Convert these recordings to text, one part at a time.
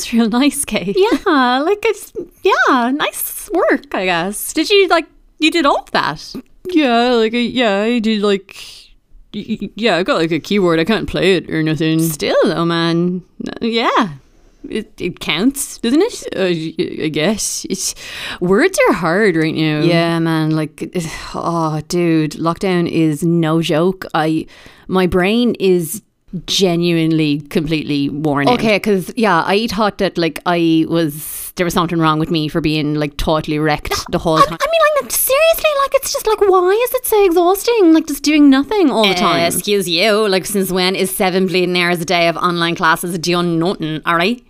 That's real nice, Kate. Yeah, like it's yeah, nice work, I guess. Did you like you did all of that? Yeah, like yeah, I did like yeah, I got like a keyboard. I can't play it or nothing. Still though, man. Yeah. It, it counts, doesn't it? Uh, I guess it's words are hard right now. Yeah, man. Like, oh, dude, lockdown is no joke. I, my brain is genuinely completely worn out. Okay, because yeah, I thought that like I was there was something wrong with me for being like totally wrecked the whole I, time. I mean, like seriously, like it's just like why is it so exhausting? Like just doing nothing all the Uh, time. excuse you. Like, since when is seven bleeding hours a day of online classes doing nothing? All right.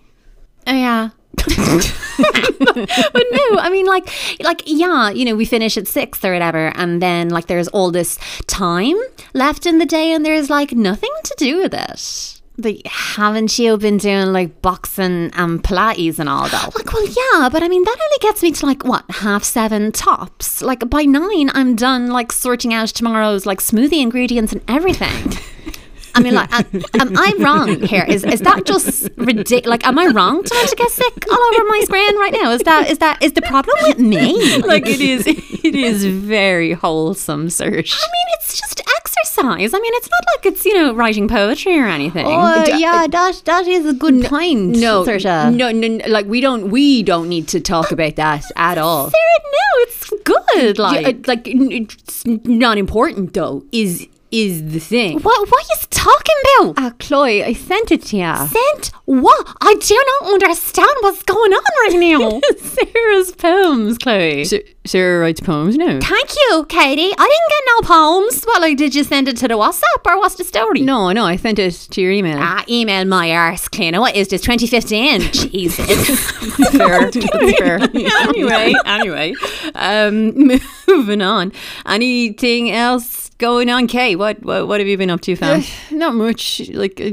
Oh, yeah. But no, I mean, like, like yeah, you know, we finish at six or whatever, and then like there's all this time left in the day, and there's like nothing to do with it. Like, haven't you been doing like boxing and Pilates and all that? Like, well, yeah, but I mean, that only gets me to like what half seven tops. Like by nine, I'm done like sorting out tomorrow's like smoothie ingredients and everything. I mean, like, am, am I wrong here? Is is that just ridiculous? Like, am I wrong to to get sick all over my screen right now? Is that is that is the problem with me? like it is, it is very wholesome search. I mean, it's just exercise. I mean, it's not like it's you know writing poetry or anything. Oh, D- yeah, that that is a good point. No, Saoirse. no, no, no, like we don't, we don't need to talk about that at all. Sarah, no, it's good. Like, Yeah, uh, like it's not important though. Is is the thing? what what are you talking about? Ah, Chloe, I sent it to you. Sent what? I do not understand what's going on right now. Sarah's poems, Chloe. Sa- Sarah writes poems now. Thank you, Katie. I didn't get no poems. What, like, did you send it to the WhatsApp or what's the story? No, no, I sent it to your email. Ah, email my arse cleaner. What is this? 2015? Jesus. fair. Fair. anyway, anyway, um, moving on. Anything else going on, Kay? What, what, what have you been up to, fam? Not much. Like, uh,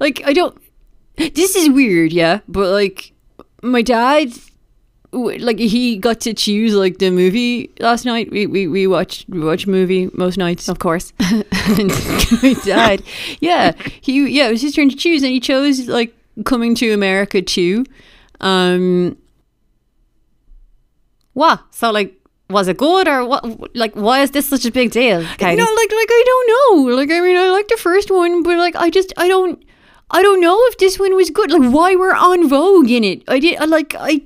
like I don't. This is weird, yeah. But like, my dad, like he got to choose like the movie last night. We we we watched we watch movie most nights. of course. and my dad, yeah, he yeah, it was his turn to choose, and he chose like Coming to America too. Um, What? So, like, was it good or what? Like, why is this such a big deal, Katie? No, like like I don't know. Like I mean, I like the first one, but like I just I don't I don't know if this one was good. Like why we're on Vogue in it. I did I like I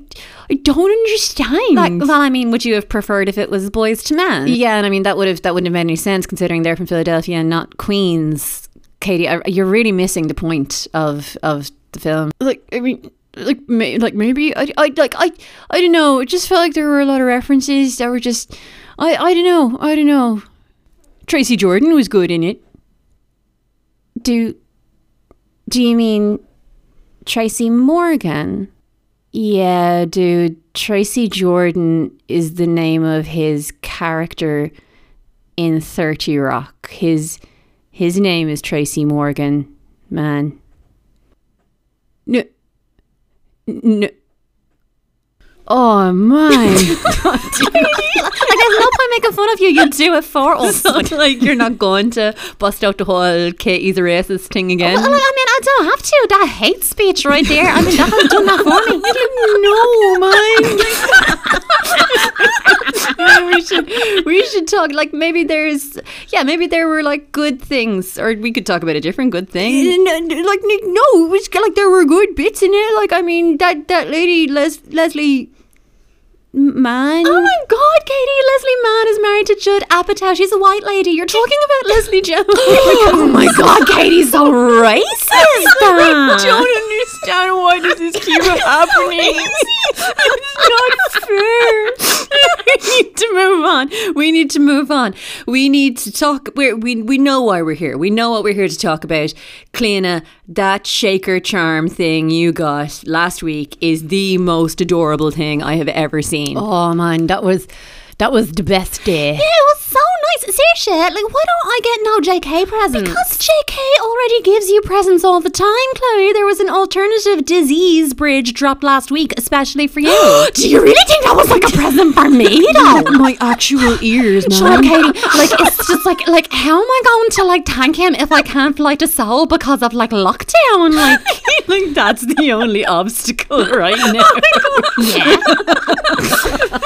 I don't understand. Like, well, I mean, would you have preferred if it was Boyz II Men? Yeah, and I mean that would have that wouldn't have made any sense considering they're from Philadelphia and not Queens. Katie, I- you're really missing the point of of the film. like I mean like may, like maybe I, I like I I don't know. It just felt like there were a lot of references that were just I I don't know. I don't know. Tracy Jordan was good in it. Do do you mean Tracy Morgan? Yeah, dude. Tracy Jordan is the name of his character in 30 Rock. His his name is Tracy Morgan, man. No, no. Oh my god. like there's no point making fun of you. You do it for us. like you're not going to bust out the whole Katie's racist thing again. Well, I mean, I don't have to. That hate speech right there. I mean, that has done that for me. no, man. we should we should talk like maybe there's yeah maybe there were like good things or we could talk about a different good thing. Like no, it was like there were good bits in it. Like I mean, that that lady Les, Leslie Mann. Oh my God, Katie! Leslie Mann is married to Judd Apatow. She's a white lady. You're talking about Leslie Jones. Oh my god, Katie's so racist. I ah. don't understand why does this keep happening. it's not fair. we need to move on. We need to move on. We need to talk. We're, we we know why we're here. We know what we're here to talk about. Kleena, that shaker charm thing you got last week is the most adorable thing I have ever seen. Oh man, that was that was the best day. Yeah, it was so nice. Seriously, like why don't I get no JK presents? Hmm. Because JK already gives you presents all the time, Chloe. There was an alternative disease bridge dropped last week, especially for you. Do you really think that was like a present for me though? My actual ears, man. Shut up, Katie. Like it's just like like how am I going to like thank him if I can't fly to Seoul because of like lockdown? Like like that's the only obstacle right now. Yeah. but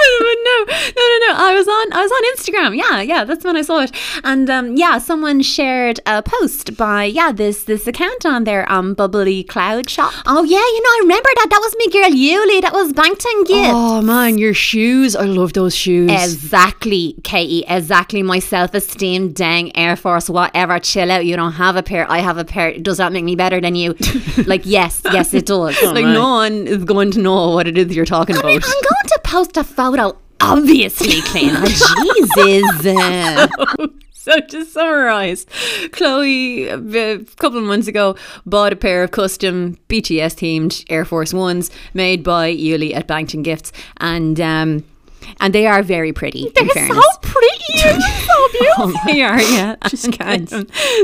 no, no, no, no. I was on, I was on Instagram. Yeah, yeah, that's when I saw it. And um, yeah, someone shared a post by yeah this this account on their um bubbly cloud shop. Oh yeah, you know I remember that. That was me girl Yuli. That was Bangtan gift. Oh man, your shoes! I love those shoes. Exactly, Katie. Exactly. My self esteem, dang Air Force, whatever. Chill out. You don't have a pair. I have a pair. Does that make me better than you? like yes, yes, it does. like no one is going to know what it is you're talking I about. mean, I'm going to post a photo. Obviously, Clint. Jesus. So to summarize, Chloe a couple of months ago bought a pair of custom BTS themed Air Force Ones made by Yuli at Bangtan Gifts, and um, and they are very pretty. They're so pretty. so beautiful. they are, yeah. Just can't.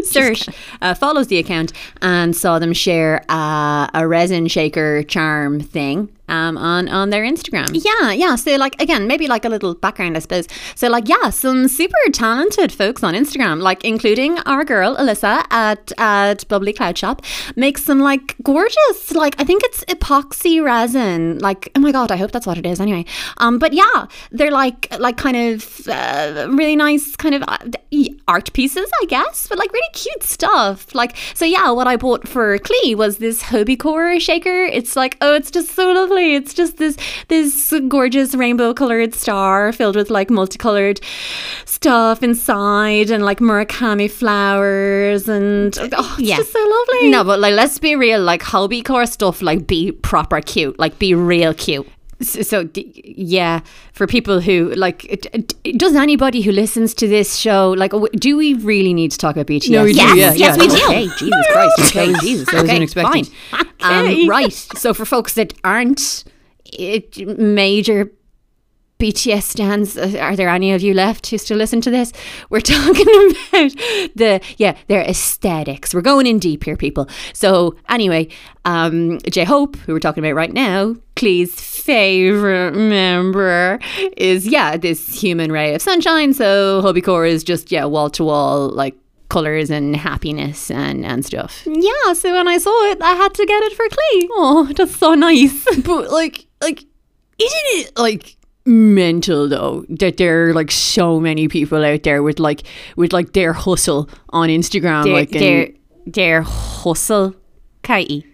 Serge uh, follows the account and saw them share uh, a resin shaker charm thing um, on on their Instagram. Yeah, yeah. So, like, again, maybe like a little background, I suppose. So, like, yeah, some super talented folks on Instagram, like, including our girl Alyssa at at Bubbly Cloud Shop, makes some like gorgeous, like, I think it's epoxy resin. Like, oh my god, I hope that's what it is. Anyway, um, but yeah, they're like like kind of uh, really nice kind of uh, art pieces, I guess, but like really cute stuff. Like, so yeah, what I bought for Clee was this Hobi Core shaker. It's like, oh, it's just so lovely. It's just this this gorgeous rainbow colored star filled with like multicolored stuff inside and like Murakami flowers and mm, oh, it's Yeah. just so lovely. No, but like let's be real. Like hobby core stuff, like be proper cute. Like be real cute. So, so yeah, for people who like, does anybody who listens to this show like, do we really need to talk about BTS? No, we do, Yes, yeah, yes, yeah. we do. Okay, Jesus Christ. Okay, Jesus. I wasn't okay, expecting. Fine. Um, right. So for folks that aren't it, major BTS stands, uh, are there any of you left who still listen to this? We're talking about the yeah their aesthetics. We're going in deep here, people. So anyway, um, J Hope, who we're talking about right now, Clee's favorite member, is yeah this human ray of sunshine. So Hobi Core is just yeah wall to wall like colors and happiness and and stuff. Yeah, so when I saw it, I had to get it for Clee. Oh, that's so nice. but like, like, isn't it like mental though that there are like so many people out there with like with like their hustle on Instagram, Their, like and- their, their hustle, Katie.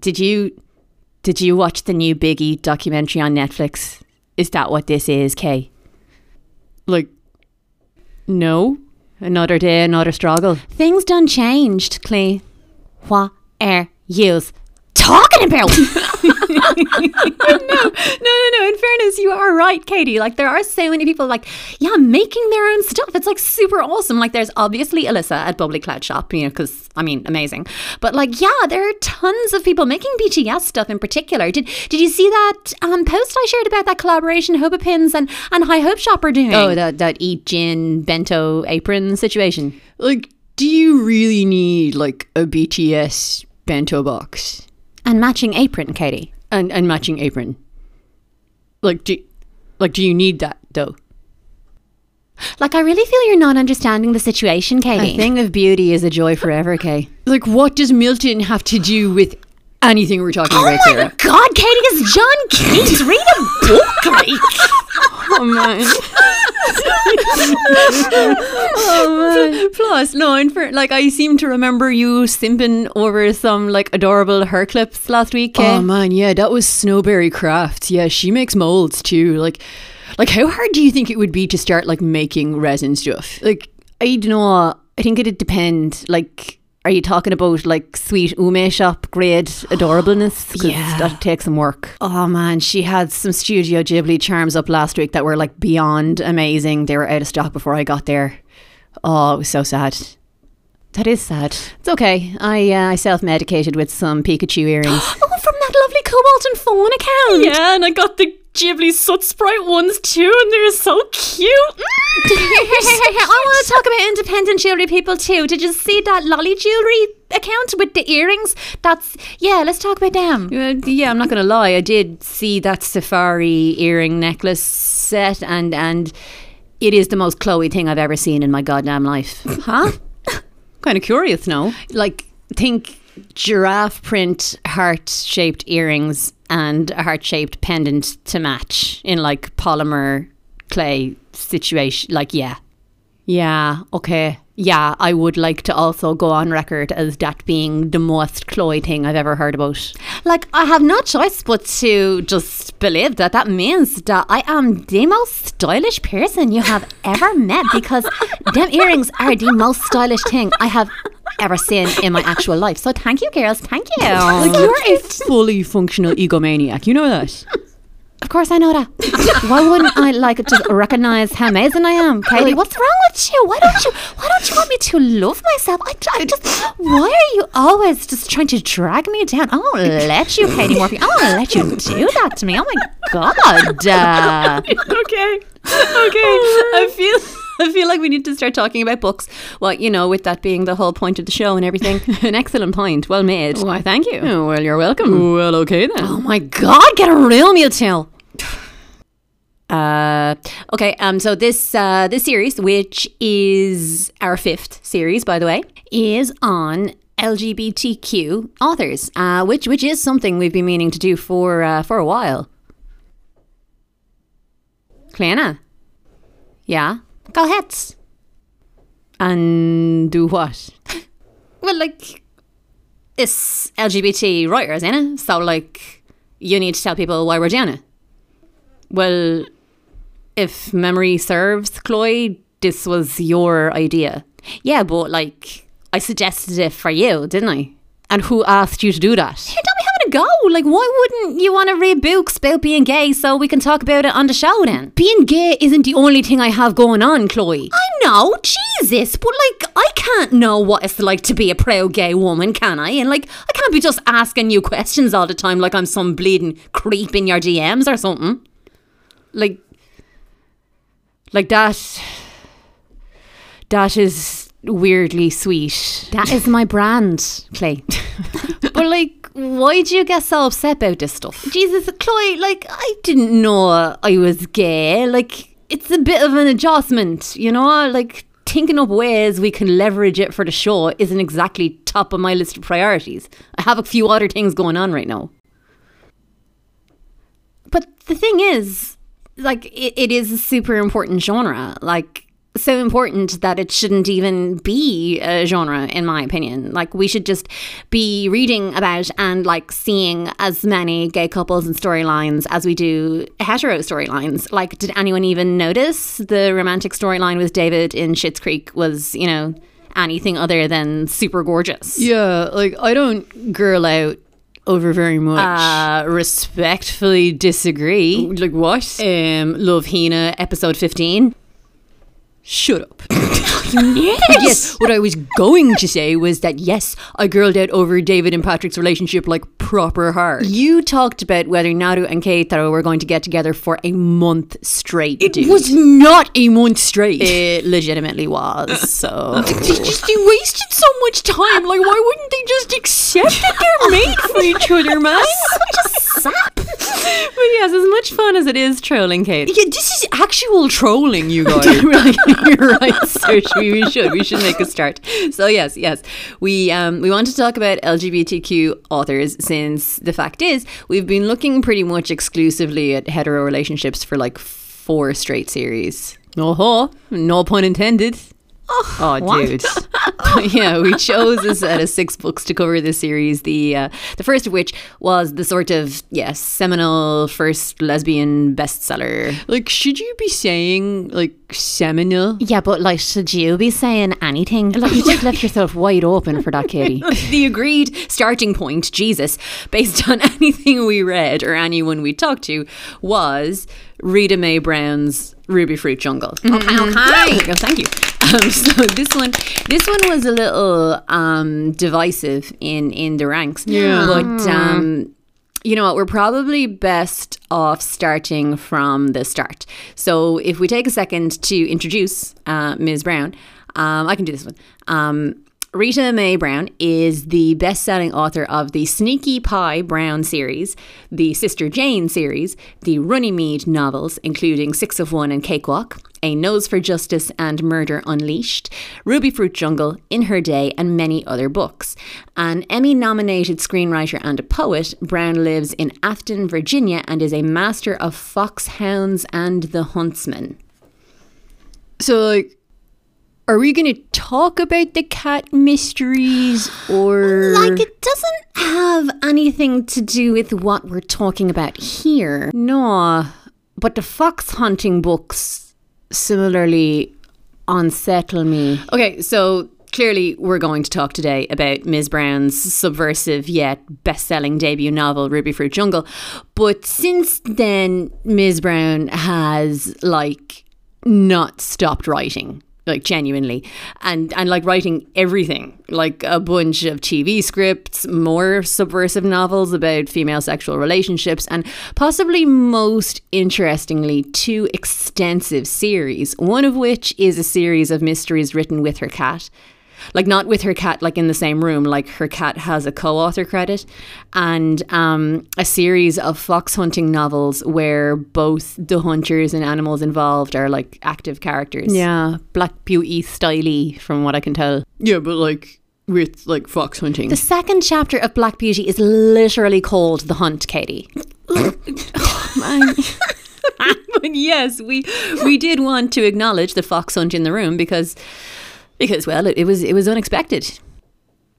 Did you did you watch the new Biggie documentary on Netflix? Is that what this is, Kay? like, no, another day, another struggle. Things done changed, Clee. What are yous talking about? no, no, no. No. In fairness, you are right, Katie. Like there are so many people, like yeah, making their own stuff. It's like super awesome. Like there's obviously Alyssa at Bubbly Cloud Shop, you know, because I mean, amazing. But like, yeah, there are tons of people making BTS stuff in particular. Did Did you see that um, post I shared about that collaboration Hoba Pins and and High Hope Shop are doing? Oh, that that Eat Jin bento apron situation. like, do you really need like a BTS bento box and matching apron, Katie. and and matching apron? Like, do like do you need that though? Like, I really feel you're not understanding the situation, Katie. A thing of beauty is a joy forever, Kay. Like, what does Milton have to do with anything we're talking Oh about, my? God, Katie, it's John Keats. Read a book, like. Oh man. oh man. Oh, Plus, no, in for like I seem to remember you simping over some like adorable hair clips last week. Eh? Oh man, yeah, that was Snowberry Crafts. Yeah, she makes molds too. Like, like how hard do you think it would be to start like making resin stuff? Like, I don't know. I think it'd depend. Like, are you talking about like sweet ume shop grade adorableness? Yeah. that takes some work. oh man, she had some Studio Ghibli charms up last week that were like beyond amazing. They were out of stock before I got there. Oh, it was so sad. That is sad. It's okay. I uh, I self medicated with some Pikachu earrings. Oh, from that lovely Cobalt and Fawn account. yeah, and I got the Ghibli Soot Sprite ones too, and they're so cute. I want to talk about independent jewelry people too. Did you see that lolly jewelry account with the earrings? That's yeah. Let's talk about them. Uh, yeah, I'm not gonna lie. I did see that safari earring necklace set, and and it is the most Chloe thing I've ever seen in my goddamn life. Huh? kind of curious, no? Like, think giraffe print heart shaped earrings and a heart shaped pendant to match in like polymer clay situation. Like, yeah. Yeah, okay. Yeah, I would like to also go on record as that being the most Chloe thing I've ever heard about. Like, I have no choice but to just believe that that means that I am the most stylish person you have ever met because them earrings are the most stylish thing I have ever seen in my actual life. So thank you, girls. Thank you. Like you're a fully functional egomaniac. You know that. Of course, I know that. Why wouldn't I like just recognize how amazing I am, Katie? What's wrong with you? Why don't you? Why don't you want me to love myself? I, I just. Why are you always just trying to drag me down? I won't let you, Katie Murphy. I won't let you do that to me. Oh my god. Uh, okay. Okay. I feel. I feel like we need to start talking about books. Well, you know, with that being the whole point of the show and everything. An excellent point. Well made. Why, thank you. Oh, well, you're welcome. Well, okay then. Oh my God, get a real Mewtwo. Uh, okay. Um. So this uh this series, which is our fifth series, by the way, is on LGBTQ authors. Uh, which which is something we've been meaning to do for uh, for a while. Cleanna. Yeah. Go ahead. And do what? well, like, it's LGBT writers, ain't it? So, like, you need to tell people why we're doing it. Well, if memory serves, Chloe, this was your idea. Yeah, but, like, I suggested it for you, didn't I? And who asked you to do that? Here, don't be having a go. Like, why wouldn't you want to read books about being gay so we can talk about it on the show then? Being gay isn't the only thing I have going on, Chloe. I know, Jesus, but like, I can't know what it's like to be a proud gay woman, can I? And like, I can't be just asking you questions all the time like I'm some bleeding creep in your DMs or something. Like, like that. That is weirdly sweet. that is my brand, Clay. But like, why do you get so upset about this stuff? Jesus, Chloe, like, I didn't know I was gay. Like, it's a bit of an adjustment, you know? Like, thinking up ways we can leverage it for the show isn't exactly top of my list of priorities. I have a few other things going on right now. But the thing is, like, it, it is a super important genre. Like, so important that it shouldn't even be a genre in my opinion. Like we should just be reading about and like seeing as many gay couples and storylines as we do hetero storylines. Like did anyone even notice the romantic storyline with david in Schitt's creek was you know anything other than super gorgeous? Yeah, like I don't girl out over very much. uh respectfully disagree. Like what? um love hina episode 15 Shut up. yes yes, what I was going to say was that yes, I girled out over David and Patrick's relationship like proper hard. You talked about whether Naru and Keitaro were going to get together for a month straight. It dude. was not a month straight. It legitimately was. So they just they wasted so much time. Like, why wouldn't they just accept that they're made for each other, man? sap. but yes, as much fun as it is trolling Kate. Yeah, this is actual trolling, you guys. you're right, Sergi. We should we should make a start. So yes, yes, we um we want to talk about LGBTQ authors since the fact is we've been looking pretty much exclusively at hetero relationships for like four straight series. Oh, no pun intended. Oh, dude. Yeah, we chose a set of six books to cover this series. The uh, the first of which was the sort of yes seminal first lesbian bestseller. Like, should you be saying like seminal? Yeah, but like, should you be saying anything? Like, you just left yourself wide open for that, Katie. the agreed starting point, Jesus, based on anything we read or anyone we talked to, was Rita Mae Brown's Rubyfruit Jungle. Okay, okay. Oh, thank you. Um, so this one, this one was a little um, divisive in in the ranks. Yeah. but. Um, you know what? We're probably best off starting from the start. So, if we take a second to introduce uh, Ms. Brown, um, I can do this one. Um, Rita Mae Brown is the best selling author of the Sneaky Pie Brown series, the Sister Jane series, the Runnymede novels, including Six of One and Cakewalk, A Nose for Justice and Murder Unleashed, Rubyfruit Jungle, In Her Day, and many other books. An Emmy nominated screenwriter and a poet, Brown lives in Afton, Virginia, and is a master of foxhounds and the huntsman. So, like, are we going to talk about the cat mysteries or. Like, it doesn't have anything to do with what we're talking about here. No, but the fox hunting books similarly unsettle me. Okay, so clearly we're going to talk today about Ms. Brown's subversive yet best-selling debut novel Rubyfruit Jungle. But since then Ms. Brown has like not stopped writing like genuinely. And and like writing everything like a bunch of tv scripts more subversive novels about female sexual relationships and possibly most interestingly two extensive series one of which is a series of mysteries written with her cat like not with her cat like in the same room like her cat has a co-author credit and um, a series of fox hunting novels where both the hunters and animals involved are like active characters Yeah. black beauty styly from what i can tell Yeah, but like with like fox hunting. the second chapter of black beauty is literally called the hunt katie but yes we we did want to acknowledge the fox hunt in the room because because well it, it was it was unexpected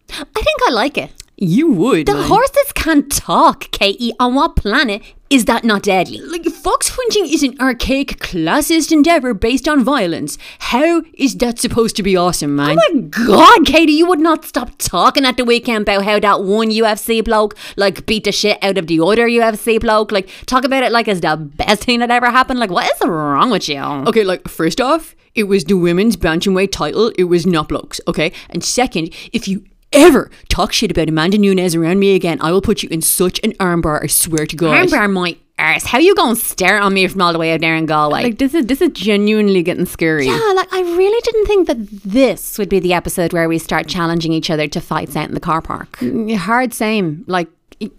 I think I like it. you would. The horses can't talk, Katie. On what planet is that not deadly? Like, fox hunting is an archaic, classist endeavor based on violence. How is that supposed to be awesome, man? Oh my god, Katie, you would not stop talking at the weekend about how that one UFC bloke like beat the shit out of the other UFC bloke. Like talk about it like it's the best thing that ever happened. Like what is wrong with you? Okay, like first off, it was the women's bantamweight title. It was not blokes. Okay, and second, if you ever talk shit about Amanda Nunes around me again, I will put you in such an armbar. I swear to God. Armbar my arse. How you gonna stare at me from all the way out there in Galway? like this is this is genuinely getting scary yeah, like I really didn't think that this would be the episode where we start challenging each other to fights out in the car park. Mm, hard same like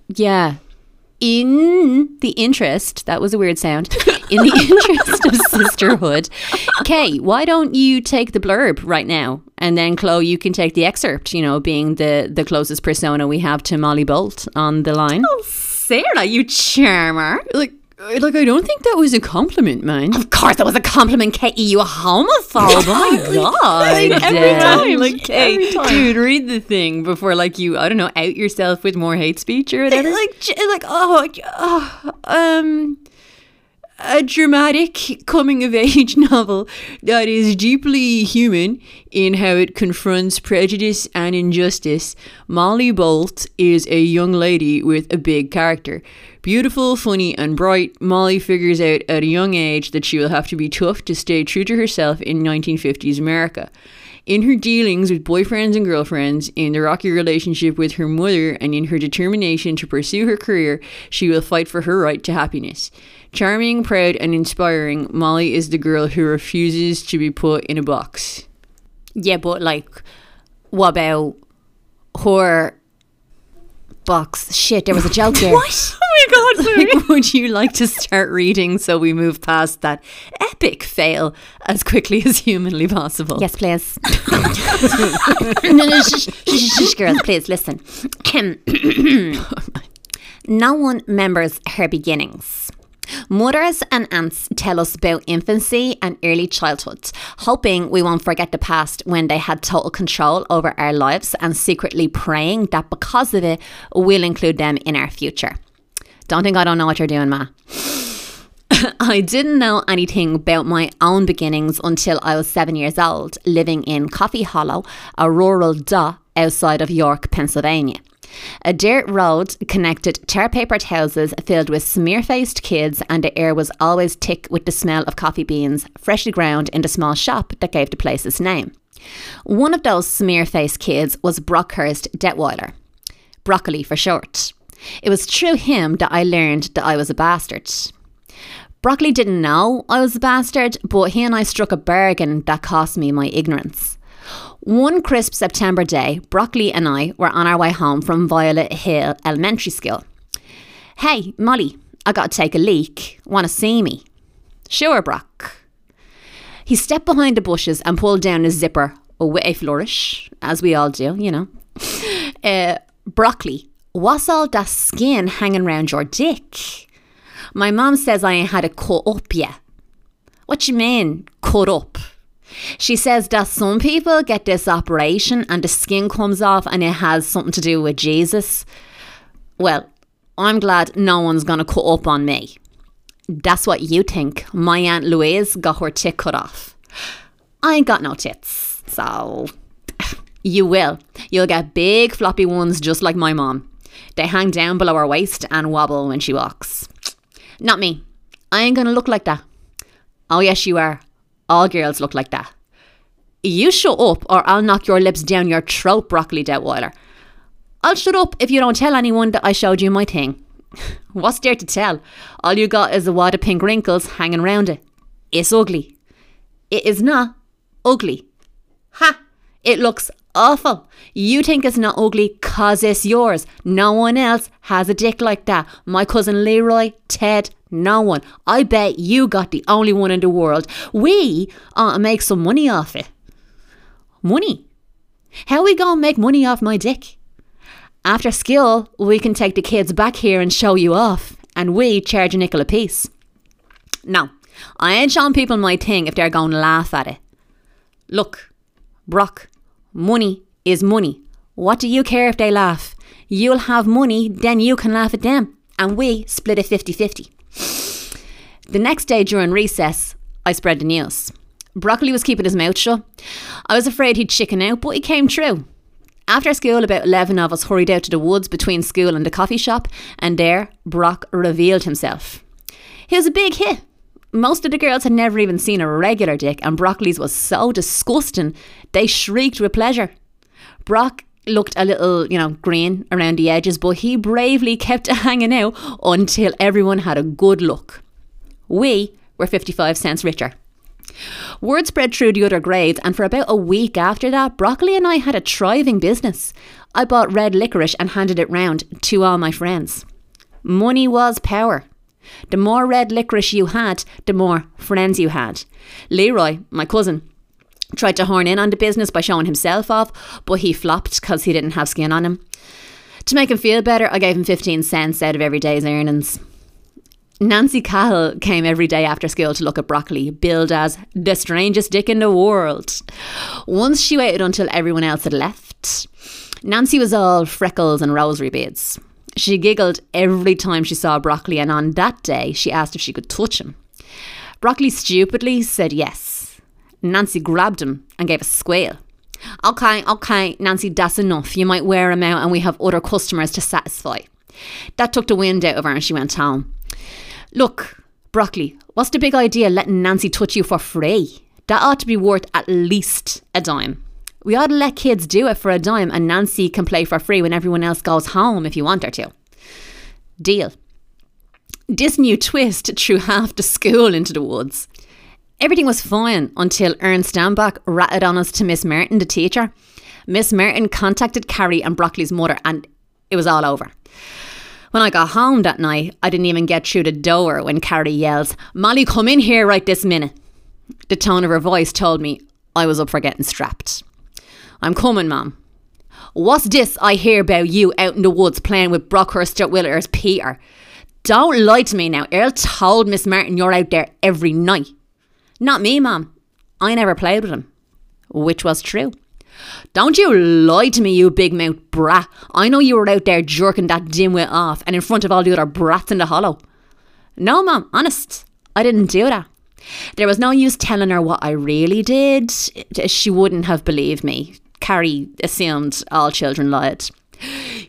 yeah in the interest that was a weird sound in the interest of sisterhood kay why don't you take the blurb right now and then chloe you can take the excerpt you know being the the closest persona we have to molly bolt on the line Oh, Sarah, you charmer. like, uh, like I don't think that was a compliment, man. Of course, that was a compliment, Katie. You a homophobe? Oh my god! every time, like, hey, dude, read the thing before, like, you, I don't know, out yourself with more hate speech or whatever. like like oh, oh um a dramatic coming of age novel that is deeply human in how it confronts prejudice and injustice. Molly Bolt is a young lady with a big character. Beautiful, funny, and bright, Molly figures out at a young age that she will have to be tough to stay true to herself in 1950s America. In her dealings with boyfriends and girlfriends, in the rocky relationship with her mother, and in her determination to pursue her career, she will fight for her right to happiness. Charming, proud, and inspiring, Molly is the girl who refuses to be put in a box. yeah but like what about her box shit there was a joke there What? Oh my god, sorry. Would you like to start reading so we move past that epic fail as quickly as humanly possible? Yes, please. no, no, girls, please listen. Oh no one remembers her beginnings. Mothers and aunts tell us about infancy and early childhood, hoping we won't forget the past when they had total control over our lives and secretly praying that because of it, we'll include them in our future. Don't think I don't know what you're doing, Ma. I didn't know anything about my own beginnings until I was seven years old, living in Coffee Hollow, a rural dot outside of York, Pennsylvania. A dirt road connected tear papered houses filled with smear faced kids, and the air was always thick with the smell of coffee beans, freshly ground in the small shop that gave the place its name. One of those smear faced kids was Brockhurst Detweiler, Broccoli for short. It was through him that I learned that I was a bastard. Broccoli didn't know I was a bastard, but he and I struck a bargain that cost me my ignorance. One crisp September day, Broccoli and I were on our way home from Violet Hill Elementary School. Hey, Molly, I got to take a leak. Want to see me? Sure, Brock. He stepped behind the bushes and pulled down his zipper with a flourish, as we all do, you know. Uh, broccoli, what's all that skin hanging round your dick? My mom says I ain't had it cut up yet. What you mean, cut up? She says that some people get this operation and the skin comes off and it has something to do with Jesus. Well, I'm glad no one's gonna cut up on me. That's what you think. My Aunt Louise got her tit cut off. I ain't got no tits, so you will. You'll get big floppy ones just like my mom. They hang down below her waist and wobble when she walks. Not me. I ain't gonna look like that. Oh, yes, you are. All girls look like that. You shut up or I'll knock your lips down your throat, Broccoli Detweiler. I'll shut up if you don't tell anyone that I showed you my thing. What's there to tell? All you got is a wad of pink wrinkles hanging round it. It's ugly. It is not ugly. Ha! It looks awful. You think it's not ugly cause it's yours. No one else has a dick like that. My cousin Leroy, Ted, no one. I bet you got the only one in the world. We ought to make some money off it. Money? How we gonna make money off my dick? After school, we can take the kids back here and show you off, and we charge a nickel apiece. piece. No, I ain't showing people my thing if they're going to laugh at it. Look, Brock, money is money. What do you care if they laugh? You'll have money, then you can laugh at them, and we split it 50 50. The next day during recess, I spread the news. Broccoli was keeping his mouth shut. I was afraid he'd chicken out, but he came true. After school, about 11 of us hurried out to the woods between school and the coffee shop, and there Brock revealed himself. He was a big hit. Most of the girls had never even seen a regular dick, and Broccoli's was so disgusting they shrieked with pleasure. Brock looked a little, you know, green around the edges, but he bravely kept hanging out until everyone had a good look. We were 55 cents richer. Word spread through the other grades, and for about a week after that, Broccoli and I had a thriving business. I bought red licorice and handed it round to all my friends. Money was power. The more red licorice you had, the more friends you had. Leroy, my cousin, tried to horn in on the business by showing himself off, but he flopped because he didn't have skin on him. To make him feel better, I gave him 15 cents out of every day's earnings. Nancy Cahill came every day after school to look at broccoli, billed as the strangest dick in the world. Once she waited until everyone else had left, Nancy was all freckles and rosary beads. She giggled every time she saw Broccoli, and on that day, she asked if she could touch him. Broccoli stupidly said yes. Nancy grabbed him and gave a squeal. Okay, okay, Nancy, that's enough. You might wear him out, and we have other customers to satisfy. That took the wind out of her, and she went home. Look, Broccoli, what's the big idea letting Nancy touch you for free? That ought to be worth at least a dime. We ought to let kids do it for a dime and Nancy can play for free when everyone else goes home if you want her to. Deal. This new twist threw half the school into the woods. Everything was fine until Ernst Stambach ratted on us to Miss Merton, the teacher. Miss Merton contacted Carrie and Broccoli's mother and it was all over. When I got home that night, I didn't even get through the door when Carrie yells, Molly, come in here right this minute. The tone of her voice told me I was up for getting strapped. I'm coming, Mum. What's this I hear about you out in the woods playing with Brockhurst Willer's Peter? Don't lie to me now. Earl told Miss Martin you're out there every night. Not me, Mum. I never played with him. Which was true. Don't you lie to me, you big mouth brat. I know you were out there jerking that dimwit off and in front of all the other brats in the hollow. No, Mum, honest. I didn't do that. There was no use telling her what I really did. She wouldn't have believed me. Carrie assumed all children lied.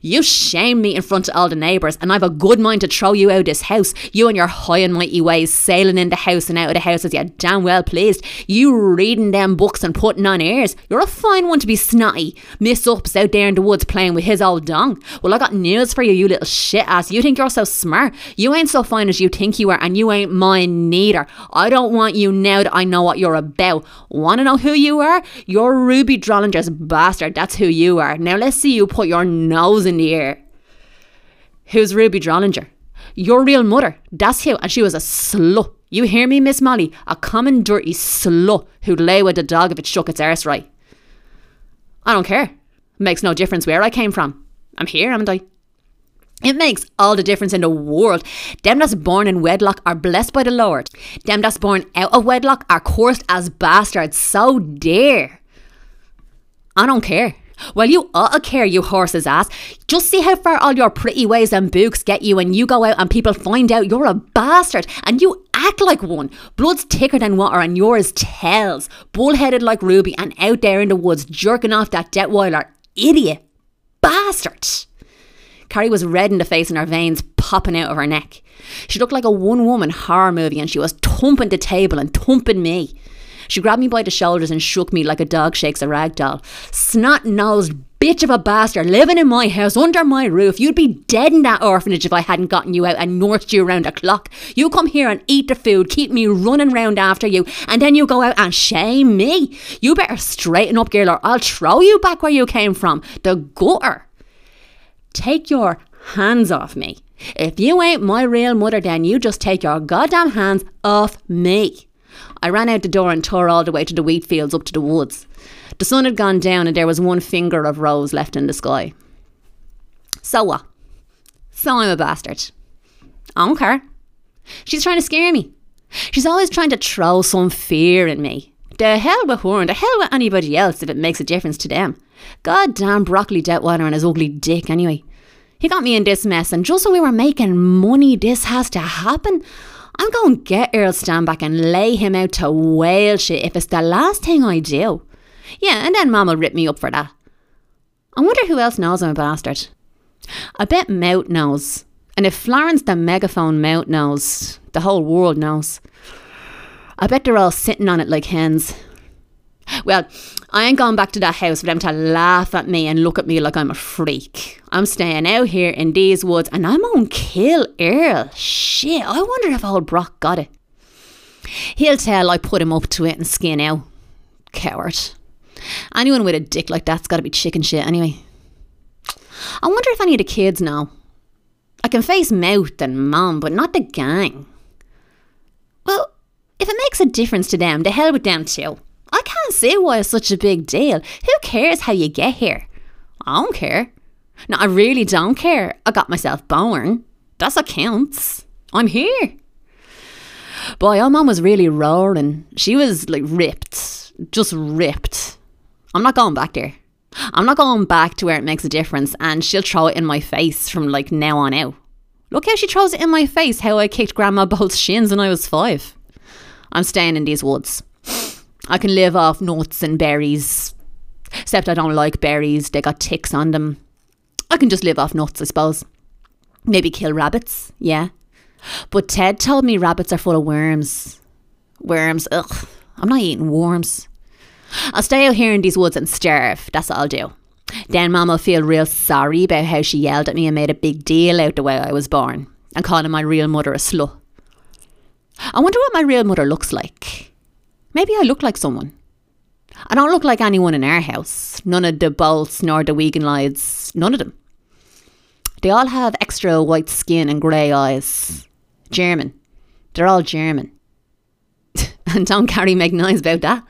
You shame me in front of all the neighbours, and I've a good mind to throw you out of this house. You and your high and mighty ways, sailing in the house and out of the house as you're damn well pleased. You reading them books and putting on airs. You're a fine one to be snotty. Miss Up's out there in the woods playing with his old dong. Well, I got news for you, you little shit ass. You think you're so smart. You ain't so fine as you think you are, and you ain't mine neither. I don't want you now that I know what you're about. Wanna know who you are? You're Ruby Drollinger's bastard. That's who you are. Now let's see you put your nose in the air. Who's Ruby Drollinger? Your real mother. That's who. And she was a slut. You hear me, Miss Molly? A common dirty slut who'd lay with a dog if it shook its arse right. I don't care. Makes no difference where I came from. I'm here, haven't I? It makes all the difference in the world. Them that's born in wedlock are blessed by the Lord. Them that's born out of wedlock are cursed as bastards. So dare. I don't care. Well, you ought to care, you horse's ass. Just see how far all your pretty ways and books get you when you go out and people find out you're a bastard and you act like one. Blood's thicker than water and yours tells. Bullheaded like Ruby and out there in the woods jerking off that Detweiler. Idiot. Bastard. Carrie was red in the face and her veins popping out of her neck. She looked like a one woman horror movie and she was thumping the table and thumping me. She grabbed me by the shoulders and shook me like a dog shakes a rag doll. Snot nosed bitch of a bastard living in my house under my roof. You'd be dead in that orphanage if I hadn't gotten you out and nursed you around the clock. You come here and eat the food, keep me running round after you, and then you go out and shame me. You better straighten up, girl, or I'll throw you back where you came from. The gutter. Take your hands off me. If you ain't my real mother, then you just take your goddamn hands off me. I ran out the door and tore all the way to the wheat fields up to the woods. The sun had gone down and there was one finger of rose left in the sky. So what? So I'm a bastard. I don't care. She's trying to scare me. She's always trying to throw some fear in me. The hell with her and the hell with anybody else if it makes a difference to them. God damn Broccoli Detweiler and his ugly dick anyway. He got me in this mess and just when we were making money this has to happen, I'm going to get Earl Stambach and lay him out to whale shit if it's the last thing I do. Yeah, and then Mum will rip me up for that. I wonder who else knows I'm a bastard. I bet Mout knows. And if Florence the megaphone Mout knows, the whole world knows. I bet they're all sitting on it like hens. Well, I ain't going back to that house for them to laugh at me and look at me like I'm a freak. I'm staying out here in these woods and I'm on kill Earl. Shit, I wonder if old Brock got it. He'll tell I put him up to it and skin out. Coward. Anyone with a dick like that's gotta be chicken shit anyway. I wonder if any of the kids know. I can face Mout and Mom, but not the gang. Well, if it makes a difference to them, the hell with them too. See why it's such a big deal. Who cares how you get here? I don't care. No, I really don't care. I got myself born. That's what counts. I'm here. Boy, our mom was really roaring. She was like ripped. Just ripped. I'm not going back there. I'm not going back to where it makes a difference and she'll throw it in my face from like now on out. Look how she throws it in my face, how I kicked Grandma Bolt's shins when I was five. I'm staying in these woods. I can live off nuts and berries. Except I don't like berries, they got ticks on them. I can just live off nuts, I suppose. Maybe kill rabbits, yeah. But Ted told me rabbits are full of worms. Worms, ugh. I'm not eating worms. I'll stay out here in these woods and starve. That's what I'll do. Then Mum will feel real sorry about how she yelled at me and made a big deal out the way I was born and calling my real mother a slut. I wonder what my real mother looks like. Maybe I look like someone. I don't look like anyone in our house. None of the Bolts nor the Wigan lads. None of them. They all have extra white skin and grey eyes. German. They're all German. and don't Carrie make noise about that.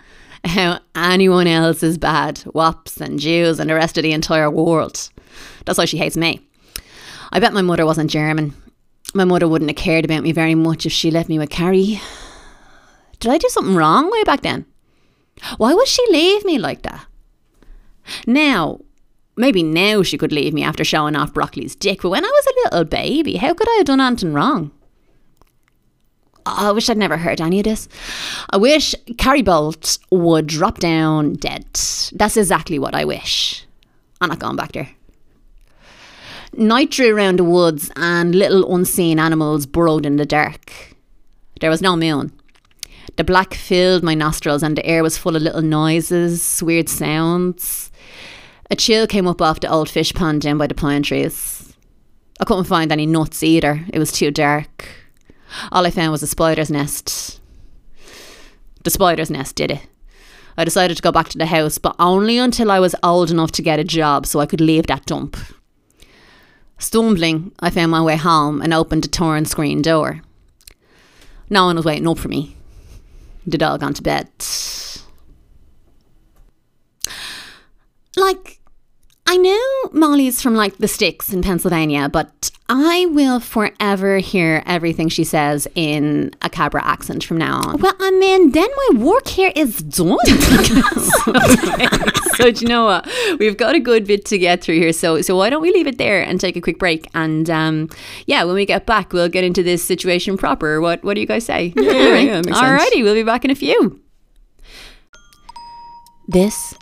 How anyone else is bad. Wops and Jews and the rest of the entire world. That's why she hates me. I bet my mother wasn't German. My mother wouldn't have cared about me very much if she left me with Carrie. Did I do something wrong way back then? Why would she leave me like that? Now, maybe now she could leave me after showing off Broccoli's dick, but when I was a little baby, how could I have done anything wrong? Oh, I wish I'd never heard any of this. I wish Carrie Bolt would drop down dead. That's exactly what I wish. I'm not going back there. Night drew around the woods and little unseen animals burrowed in the dark. There was no moon. The black filled my nostrils and the air was full of little noises, weird sounds. A chill came up off the old fish pond down by the pine trees. I couldn't find any nuts either. It was too dark. All I found was a spider's nest. The spider's nest did it. I decided to go back to the house, but only until I was old enough to get a job so I could leave that dump. Stumbling, I found my way home and opened the torn screen door. No one was waiting up for me. The dog gone to bed. Like, I know Molly's from like the sticks in Pennsylvania, but I will forever hear everything she says in a Cabra accent from now on. Well, I mean, then my work here is done. so, do you know what? We've got a good bit to get through here. So, so why don't we leave it there and take a quick break? And um, yeah, when we get back, we'll get into this situation proper. What What do you guys say? Yeah, yeah, yeah Alrighty, we'll be back in a few. This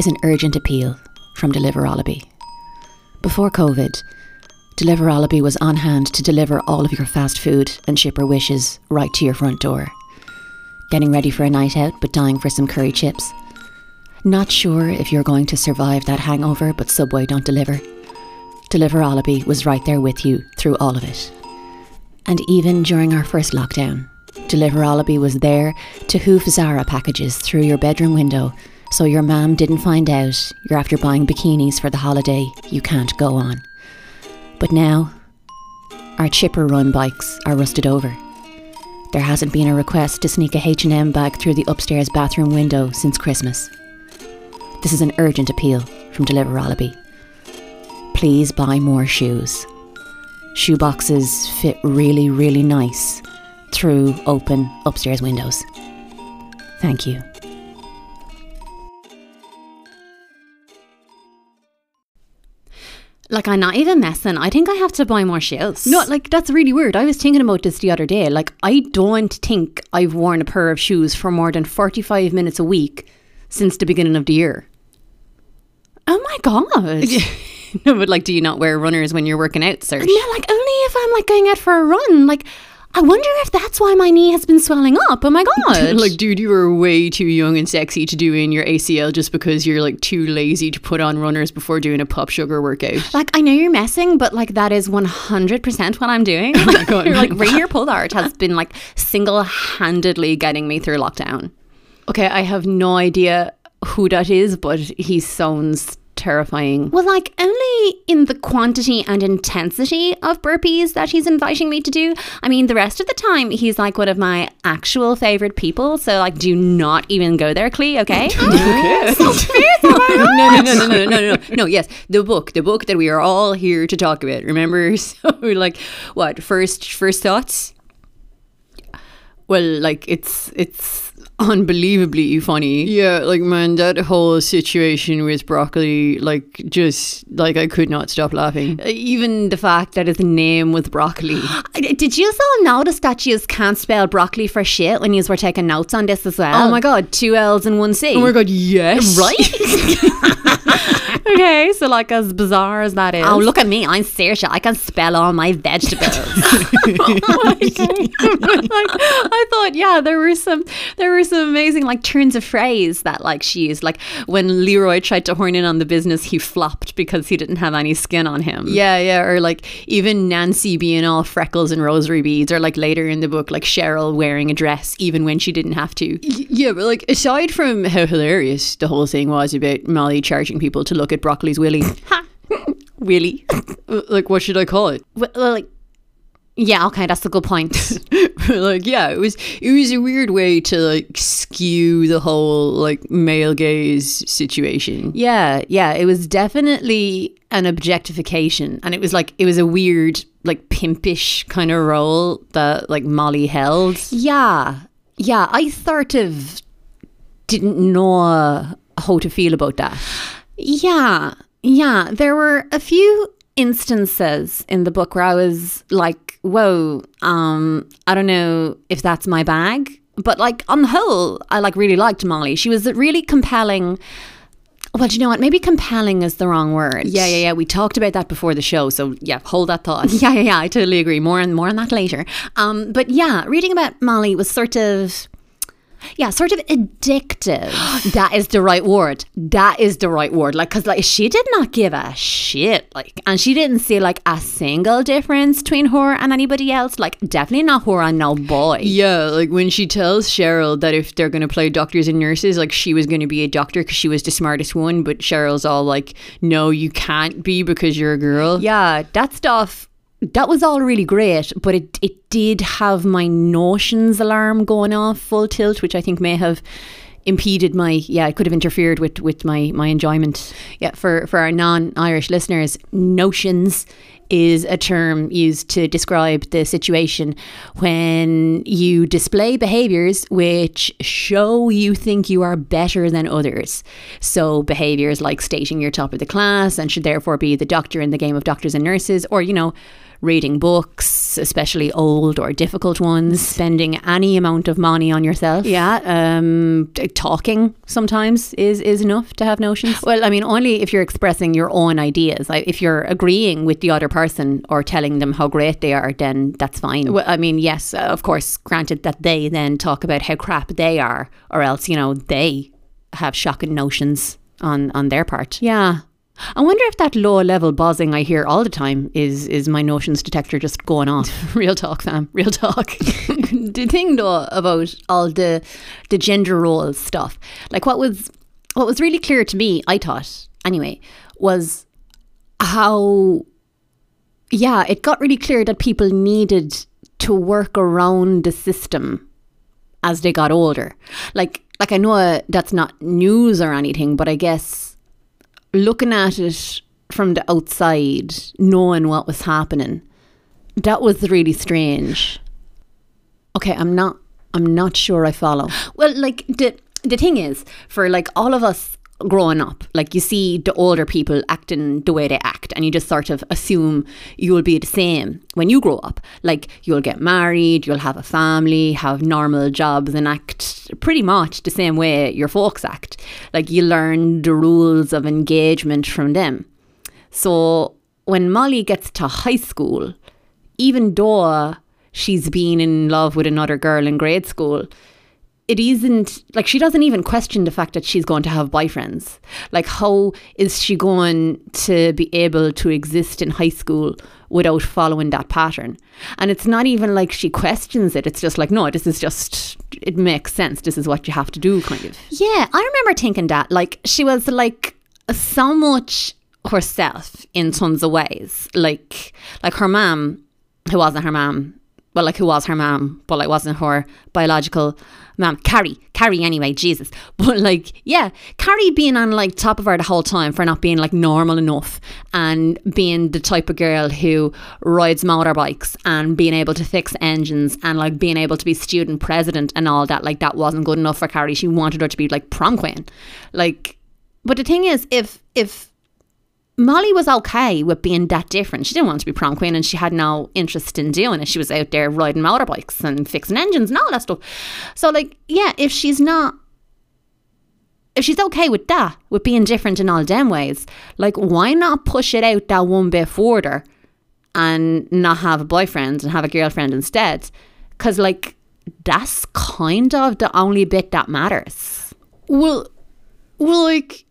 is an urgent appeal from Deliverology. Before COVID, Deliverology was on hand to deliver all of your fast food and shipper wishes right to your front door. Getting ready for a night out but dying for some curry chips? Not sure if you're going to survive that hangover but Subway don't deliver? Deliverology was right there with you through all of it. And even during our first lockdown, Deliverology was there to hoof Zara packages through your bedroom window so your mom didn't find out you're after buying bikinis for the holiday you can't go on. But now, our chipper run bikes are rusted over. There hasn't been a request to sneak a H&M bag through the upstairs bathroom window since Christmas. This is an urgent appeal from Deliverology. Please buy more shoes. Shoe boxes fit really, really nice through open upstairs windows. Thank you. Like I'm not even messing. I think I have to buy more shoes. No, like that's really weird. I was thinking about this the other day. Like I don't think I've worn a pair of shoes for more than 45 minutes a week since the beginning of the year. Oh my god. no, but like do you not wear runners when you're working out, sir? No, like only if I'm like going out for a run. Like I wonder if that's why my knee has been swelling up. Oh my god! like, dude, you are way too young and sexy to do in your ACL just because you're like too lazy to put on runners before doing a POPSUGAR workout. Like, I know you're messing, but like that is one hundred percent what I'm doing. Oh my god! like Raneir Pollard has been like single handedly getting me through lockdown. Okay, I have no idea who that is, but he sounds terrifying. Well, like only in the quantity and intensity of burpees that he's inviting me to do. I mean, the rest of the time, he's like one of my actual favorite people. So, like, do not even go there, Clee, okay? okay. Oh, so no, no, no, no, no, no, no, no. Yes, the book, the book that we are all here to talk about. Remember? So, like, what first, first thoughts? Well, like it's it's unbelievably funny. Yeah, like man, that whole situation with broccoli, like just like I could not stop laughing. Uh, even the fact that his name was broccoli. Did you all notice that you can't spell broccoli for shit when you were taking notes on this as well? Oh my god, two L's and one C. Oh my god, yes. Right? okay, so like as bizarre as that is. Oh, look at me. I'm Saoirse. I can spell all my vegetables. Oh like, I thought, yeah, there were some there were some amazing like turns of phrase that like she used. Like when Leroy tried to horn in on the business, he flopped because he didn't have any skin on him. Yeah, yeah. Or like even Nancy being all freckles and rosary beads, or like later in the book, like Cheryl wearing a dress even when she didn't have to. Yeah, but like aside from how hilarious the whole thing was about Molly charging people to look at broccoli's willy. Ha! Willy. like, what should I call it? Well, like, yeah, okay, that's a good point. like, yeah, it was it was a weird way to like skew the whole like male gaze situation. Yeah, yeah, it was definitely an objectification, and it was like it was a weird like pimpish kind of role that like Molly held. Yeah, yeah, I sort of didn't know how to feel about that. Yeah, yeah. There were a few instances in the book where I was like, whoa, um, I don't know if that's my bag. But like on the whole, I like really liked Molly. She was really compelling Well, do you know what? Maybe compelling is the wrong word. Yeah, yeah, yeah. We talked about that before the show, so yeah, hold that thought. Yeah, yeah, yeah. I totally agree. More and more on that later. Um, but yeah, reading about Molly was sort of yeah, sort of addictive. that is the right word. That is the right word. Like, cause like she did not give a shit. Like, and she didn't see like a single difference between her and anybody else. Like, definitely not her and no boy. Yeah, like when she tells Cheryl that if they're gonna play doctors and nurses, like she was gonna be a doctor because she was the smartest one, but Cheryl's all like, no, you can't be because you're a girl. Yeah, that stuff that was all really great, but it it did have my notions alarm going off full tilt, which I think may have impeded my yeah it could have interfered with with my my enjoyment yeah for for our non-irish listeners notions is a term used to describe the situation when you display behaviors which show you think you are better than others. So, behaviors like stating you're top of the class and should therefore be the doctor in the game of doctors and nurses, or, you know, reading books, especially old or difficult ones, spending any amount of money on yourself. Yeah, um, talking sometimes is is enough to have notions. Well, I mean, only if you're expressing your own ideas. Like if you're agreeing with the other person or telling them how great they are, then that's fine. Well, I mean, yes, of course, granted that they then talk about how crap they are, or else you know they have shocking notions on on their part. Yeah. I wonder if that low level buzzing I hear all the time is is my notions detector just going off. Real talk, fam. Real talk. the thing though about all the the gender roles stuff, like what was what was really clear to me, I thought anyway, was how yeah, it got really clear that people needed to work around the system as they got older. Like like I know uh, that's not news or anything, but I guess looking at it from the outside, knowing what was happening, that was really strange. Okay, I'm not I'm not sure I follow. Well, like the the thing is, for like all of us growing up, like you see the older people acting the way they act, and you just sort of assume you'll be the same when you grow up. Like you'll get married, you'll have a family, have normal jobs, and act pretty much the same way your folks act. Like you learn the rules of engagement from them. So when Molly gets to high school, even though she's been in love with another girl in grade school, it isn't like she doesn't even question the fact that she's going to have boyfriends. Like, how is she going to be able to exist in high school without following that pattern? And it's not even like she questions it. It's just like, no, this is just, it makes sense. This is what you have to do, kind of. Yeah, I remember thinking that. Like, she was like so much herself in tons of ways. Like, like her mom, who wasn't her mom, well, like who was her mom, but like wasn't her biological mom. Carrie, Carrie anyway, Jesus. But like, yeah, Carrie being on like top of her the whole time for not being like normal enough and being the type of girl who rides motorbikes and being able to fix engines and like being able to be student president and all that. Like that wasn't good enough for Carrie. She wanted her to be like prom queen. Like, but the thing is, if if Molly was okay with being that different. She didn't want to be prom queen and she had no interest in doing it. She was out there riding motorbikes and fixing engines and all that stuff. So, like, yeah, if she's not, if she's okay with that, with being different in all them ways, like, why not push it out that one bit further and not have a boyfriend and have a girlfriend instead? Because, like, that's kind of the only bit that matters. Well, well, like,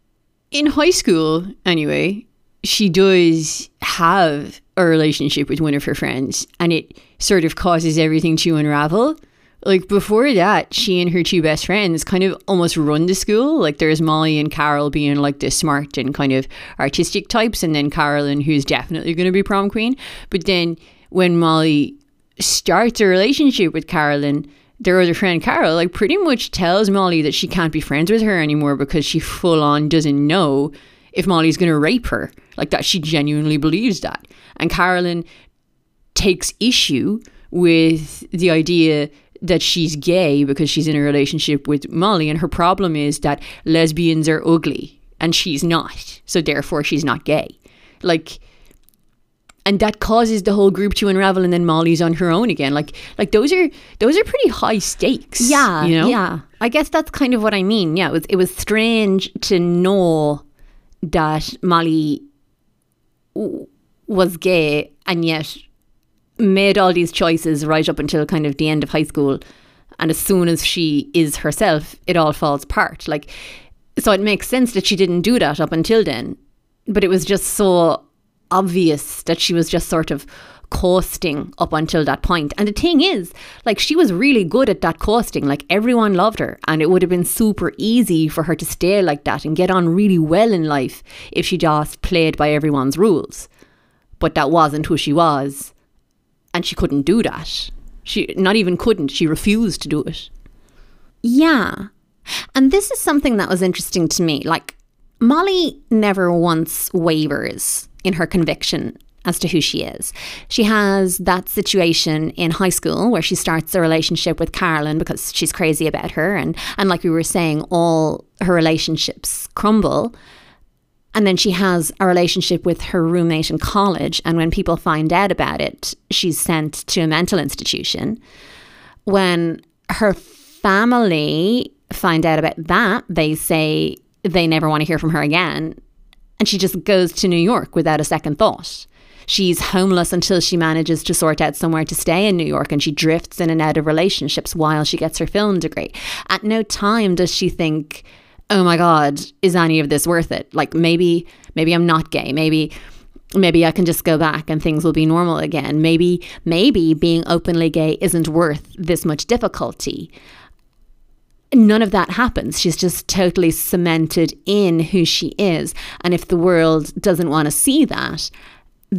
in high school, anyway, she does have a relationship with one of her friends and it sort of causes everything to unravel. Like before that, she and her two best friends kind of almost run the school. Like there's Molly and Carol being like the smart and kind of artistic types, and then Carolyn, who's definitely going to be prom queen. But then when Molly starts a relationship with Carolyn, their other friend Carol, like pretty much tells Molly that she can't be friends with her anymore because she full on doesn't know if Molly's going to rape her. Like that, she genuinely believes that. And Carolyn takes issue with the idea that she's gay because she's in a relationship with Molly. And her problem is that lesbians are ugly and she's not. So therefore, she's not gay. Like, and that causes the whole group to unravel and then Molly's on her own again like like those are those are pretty high stakes yeah you know yeah I guess that's kind of what I mean yeah it was it was strange to know that Molly w- was gay and yet made all these choices right up until kind of the end of high school. And as soon as she is herself, it all falls apart. Like, so it makes sense that she didn't do that up until then. But it was just so obvious that she was just sort of coasting up until that point. And the thing is, like, she was really good at that coasting. Like, everyone loved her. And it would have been super easy for her to stay like that and get on really well in life if she just played by everyone's rules. But that wasn't who she was. And she couldn't do that. She not even couldn't, she refused to do it. Yeah. And this is something that was interesting to me. Like, Molly never once wavers in her conviction as to who she is. She has that situation in high school where she starts a relationship with Carolyn because she's crazy about her and and like we were saying all her relationships crumble. And then she has a relationship with her roommate in college and when people find out about it, she's sent to a mental institution. When her family find out about that, they say they never want to hear from her again. And she just goes to New York without a second thought. She's homeless until she manages to sort out somewhere to stay in New York and she drifts in and out of relationships while she gets her film degree. At no time does she think, oh my God, is any of this worth it? Like maybe, maybe I'm not gay. Maybe maybe I can just go back and things will be normal again. Maybe, maybe being openly gay isn't worth this much difficulty. None of that happens. She's just totally cemented in who she is. And if the world doesn't want to see that,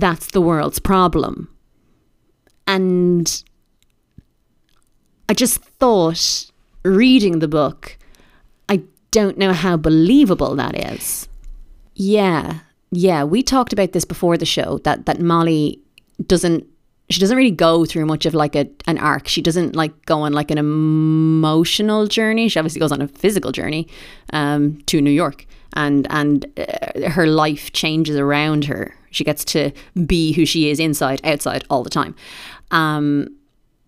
that's the world's problem. And I just thought, reading the book, I don't know how believable that is. Yeah, yeah. We talked about this before the show that that Molly doesn't. She doesn't really go through much of like a an arc. She doesn't like go on like an emotional journey. She obviously goes on a physical journey um, to New York, and and uh, her life changes around her she gets to be who she is inside, outside, all the time. Um,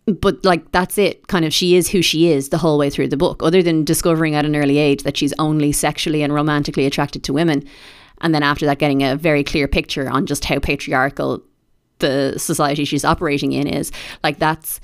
but like that's it. Kind of she is who she is the whole way through the book. Other than discovering at an early age that she's only sexually and romantically attracted to women and then after that getting a very clear picture on just how patriarchal the society she's operating in is like that's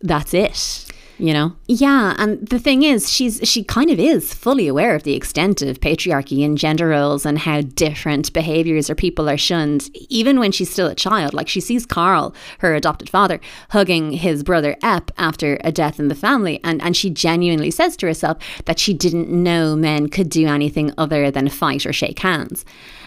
that's it you know? Yeah and the thing is she's she kind of is fully aware of the extent of patriarchy and gender roles and how different behaviors or people are shunned. Even when she's still a child like she sees carl her adopted father hugging his brother ep after a death in the family and and she genuinely says to herself that she didn't know men could do anything other than fight or shake hands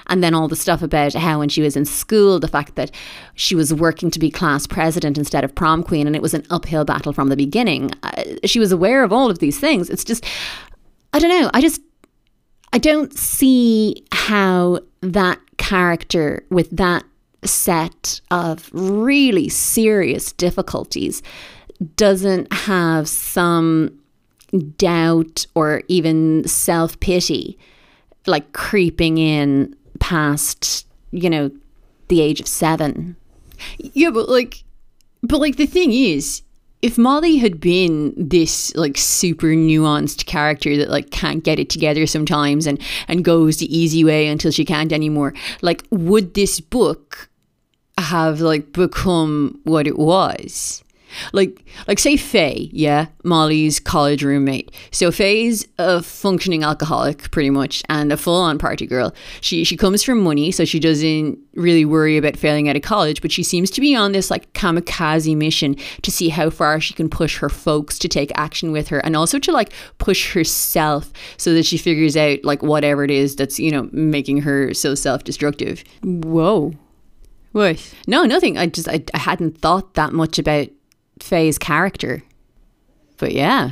and then all the stuff about how when she was in school, the fact that she was working to be class president instead of prom queen, and it was an uphill battle from the beginning. Uh, she was aware of all of these things. It's just, I don't know. I just, I don't see how that character with that set of really serious difficulties doesn't have some doubt or even self pity like creeping in past, you know, the age of seven. Yeah, but like, but like the thing is, if Molly had been this like super nuanced character that like can't get it together sometimes and and goes the easy way until she can't anymore, like would this book have like become what it was? Like, like say Faye, yeah, Molly's college roommate. So Faye's a functioning alcoholic, pretty much, and a full-on party girl. She she comes from money, so she doesn't really worry about failing out of college. But she seems to be on this like kamikaze mission to see how far she can push her folks to take action with her, and also to like push herself so that she figures out like whatever it is that's you know making her so self-destructive. Whoa. What? No, nothing. I just I, I hadn't thought that much about Faye's character. But yeah,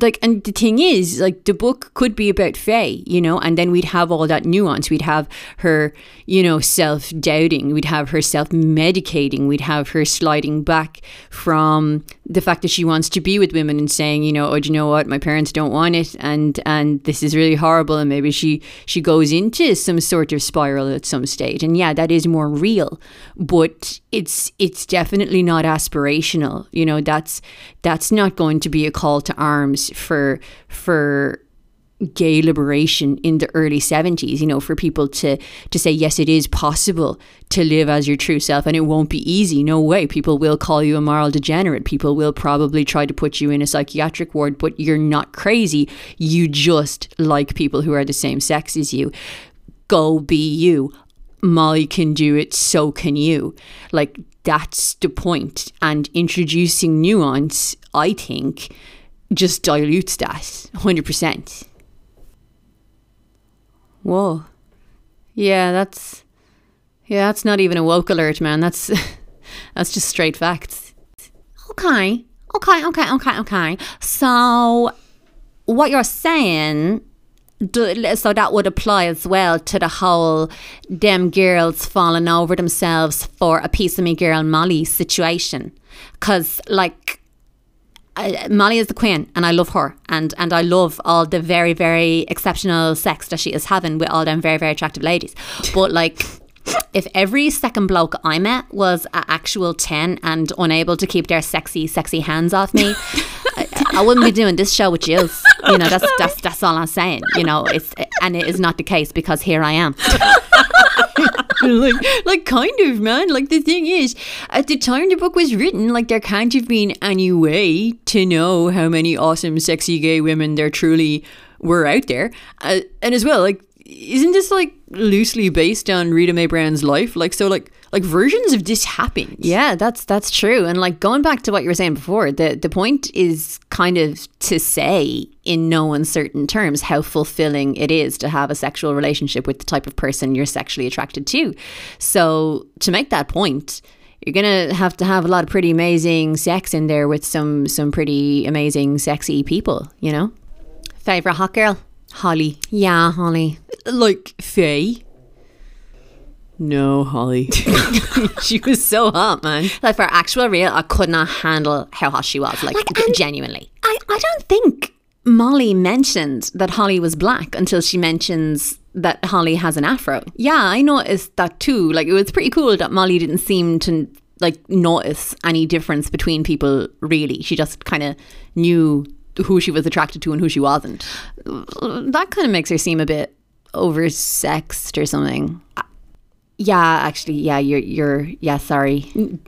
like and the thing is like the book could be about Faye you know and then we'd have all that nuance. We'd have her you know self-doubting. We'd have her self-medicating. We'd have her sliding back from the fact that she wants to be with women and saying you know oh do you know what? My parents don't want it and and this is really horrible and maybe she she goes into some sort of spiral at some stage. And yeah that is more real but it's it's definitely not aspirational. You know that's that's not going to be a call to arms for for gay liberation in the early 70s you know for people to to say yes it is possible to live as your true self and it won't be easy. No way. People will call you a moral degenerate. People will probably try to put you in a psychiatric ward but you're not crazy. You just like people who are the same sex as you. Go be you. Molly can do it. So can you. Like that's the point. And introducing nuance i think just dilutes that 100% Whoa. Yeah, that's yeah, that's not even a woke alert, man. That's that's just straight facts. Okay. Okay, okay, okay, okay. So what you're saying so that would apply as well to the whole them girls falling over themselves for a piece of me girl Molly situation. Cause like uh, Molly is the queen, and I love her, and and I love all the very very exceptional sex that she is having with all them very very attractive ladies. But like, if every second bloke I met was an actual ten and unable to keep their sexy sexy hands off me, I, I, wouldn't be doing this show with you. You know, that's that's that's all I'm saying. You know, it's and it is not the case because here I am. like, like, kind of, man. Like, the thing is, at the time the book was written, like, there can't have been any way to know how many awesome, sexy gay women there truly were out there. Uh, and as well, like, isn't this like loosely based on Rita Mae Brown's life? Like, so, like, like versions of this happened. Yeah, that's that's true. And like going back to what you were saying before, the the point is kind of to say in no uncertain terms how fulfilling it is to have a sexual relationship with the type of person you're sexually attracted to. So to make that point, you're gonna have to have a lot of pretty amazing sex in there with some some pretty amazing sexy people, you know. Favorite hot girl, Holly. Yeah, Holly. Like Faye. No, Holly. she was so hot, man. Like for actual real, I could not handle how hot she was. Like, like genuinely. I, I don't think Molly mentioned that Holly was black until she mentions that Holly has an afro. Yeah, I noticed that too. Like it was pretty cool that Molly didn't seem to like notice any difference between people really. She just kind of knew who she was attracted to and who she wasn't. That kind of makes her seem a bit oversexed or something. Yeah, actually, yeah, you're, you're, yeah, sorry.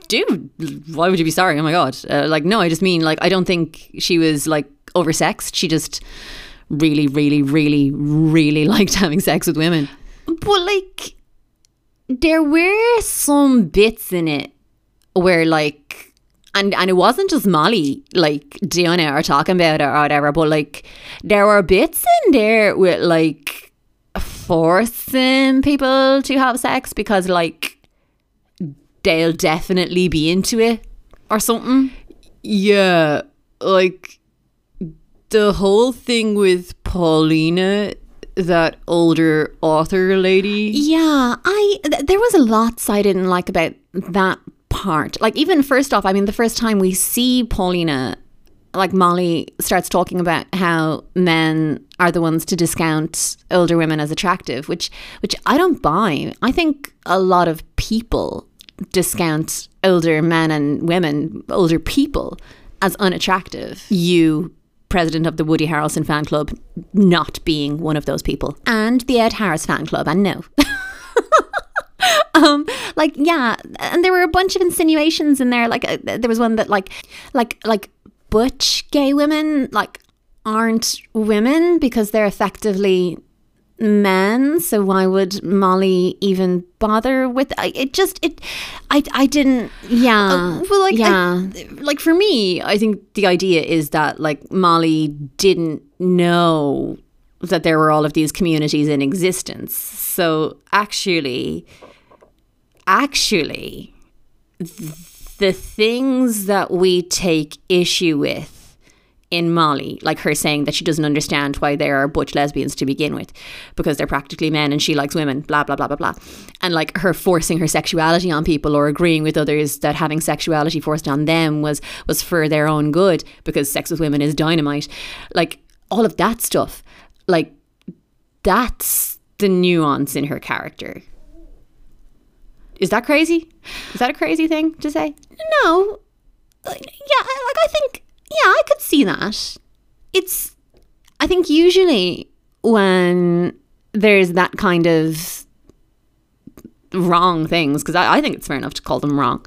Dude, why would you be sorry? Oh my God. Uh, like, no, I just mean, like, I don't think she was, like, oversexed. She just really, really, really, really liked having sex with women. But, like, there were some bits in it where, like, and and it wasn't just Molly like doing it or talking about it or whatever, but like there were bits in there with like forcing people to have sex because like they'll definitely be into it or something. Yeah, like the whole thing with Polina that older author lady. Yeah, I th- there was a lot I didn't like about that part. Like even first off, I mean the first time we see Polina like Molly starts talking about how men are the ones to discount older women as attractive, which which I don't buy. I think a lot of people discount older men and women, older people as unattractive. You president of the Woody Harrelson fan club not being one of those people. And the Ed Harris fan club, and no. um like yeah and there were a bunch of insinuations in there like uh, there was one that like like like butch gay women like aren't women because they're effectively men so why would molly even bother with it just it i i didn't yeah uh, well like yeah. I, like for me i think the idea is that like molly didn't know that there were all of these communities in existence so actually actually the things that we take issue with in Molly, like her saying that she doesn't understand why there are butch lesbians to begin with, because they're practically men and she likes women, blah, blah, blah, blah, blah. And like her forcing her sexuality on people or agreeing with others that having sexuality forced on them was was for their own good because sex with women is dynamite. Like all of that stuff. Like that's the nuance in her character. Is that crazy? Is that a crazy thing to say? No. Yeah, like I think yeah, I could see that. It's I think usually when there's that kind of wrong things, because I, I, think it's fair enough to call them wrong,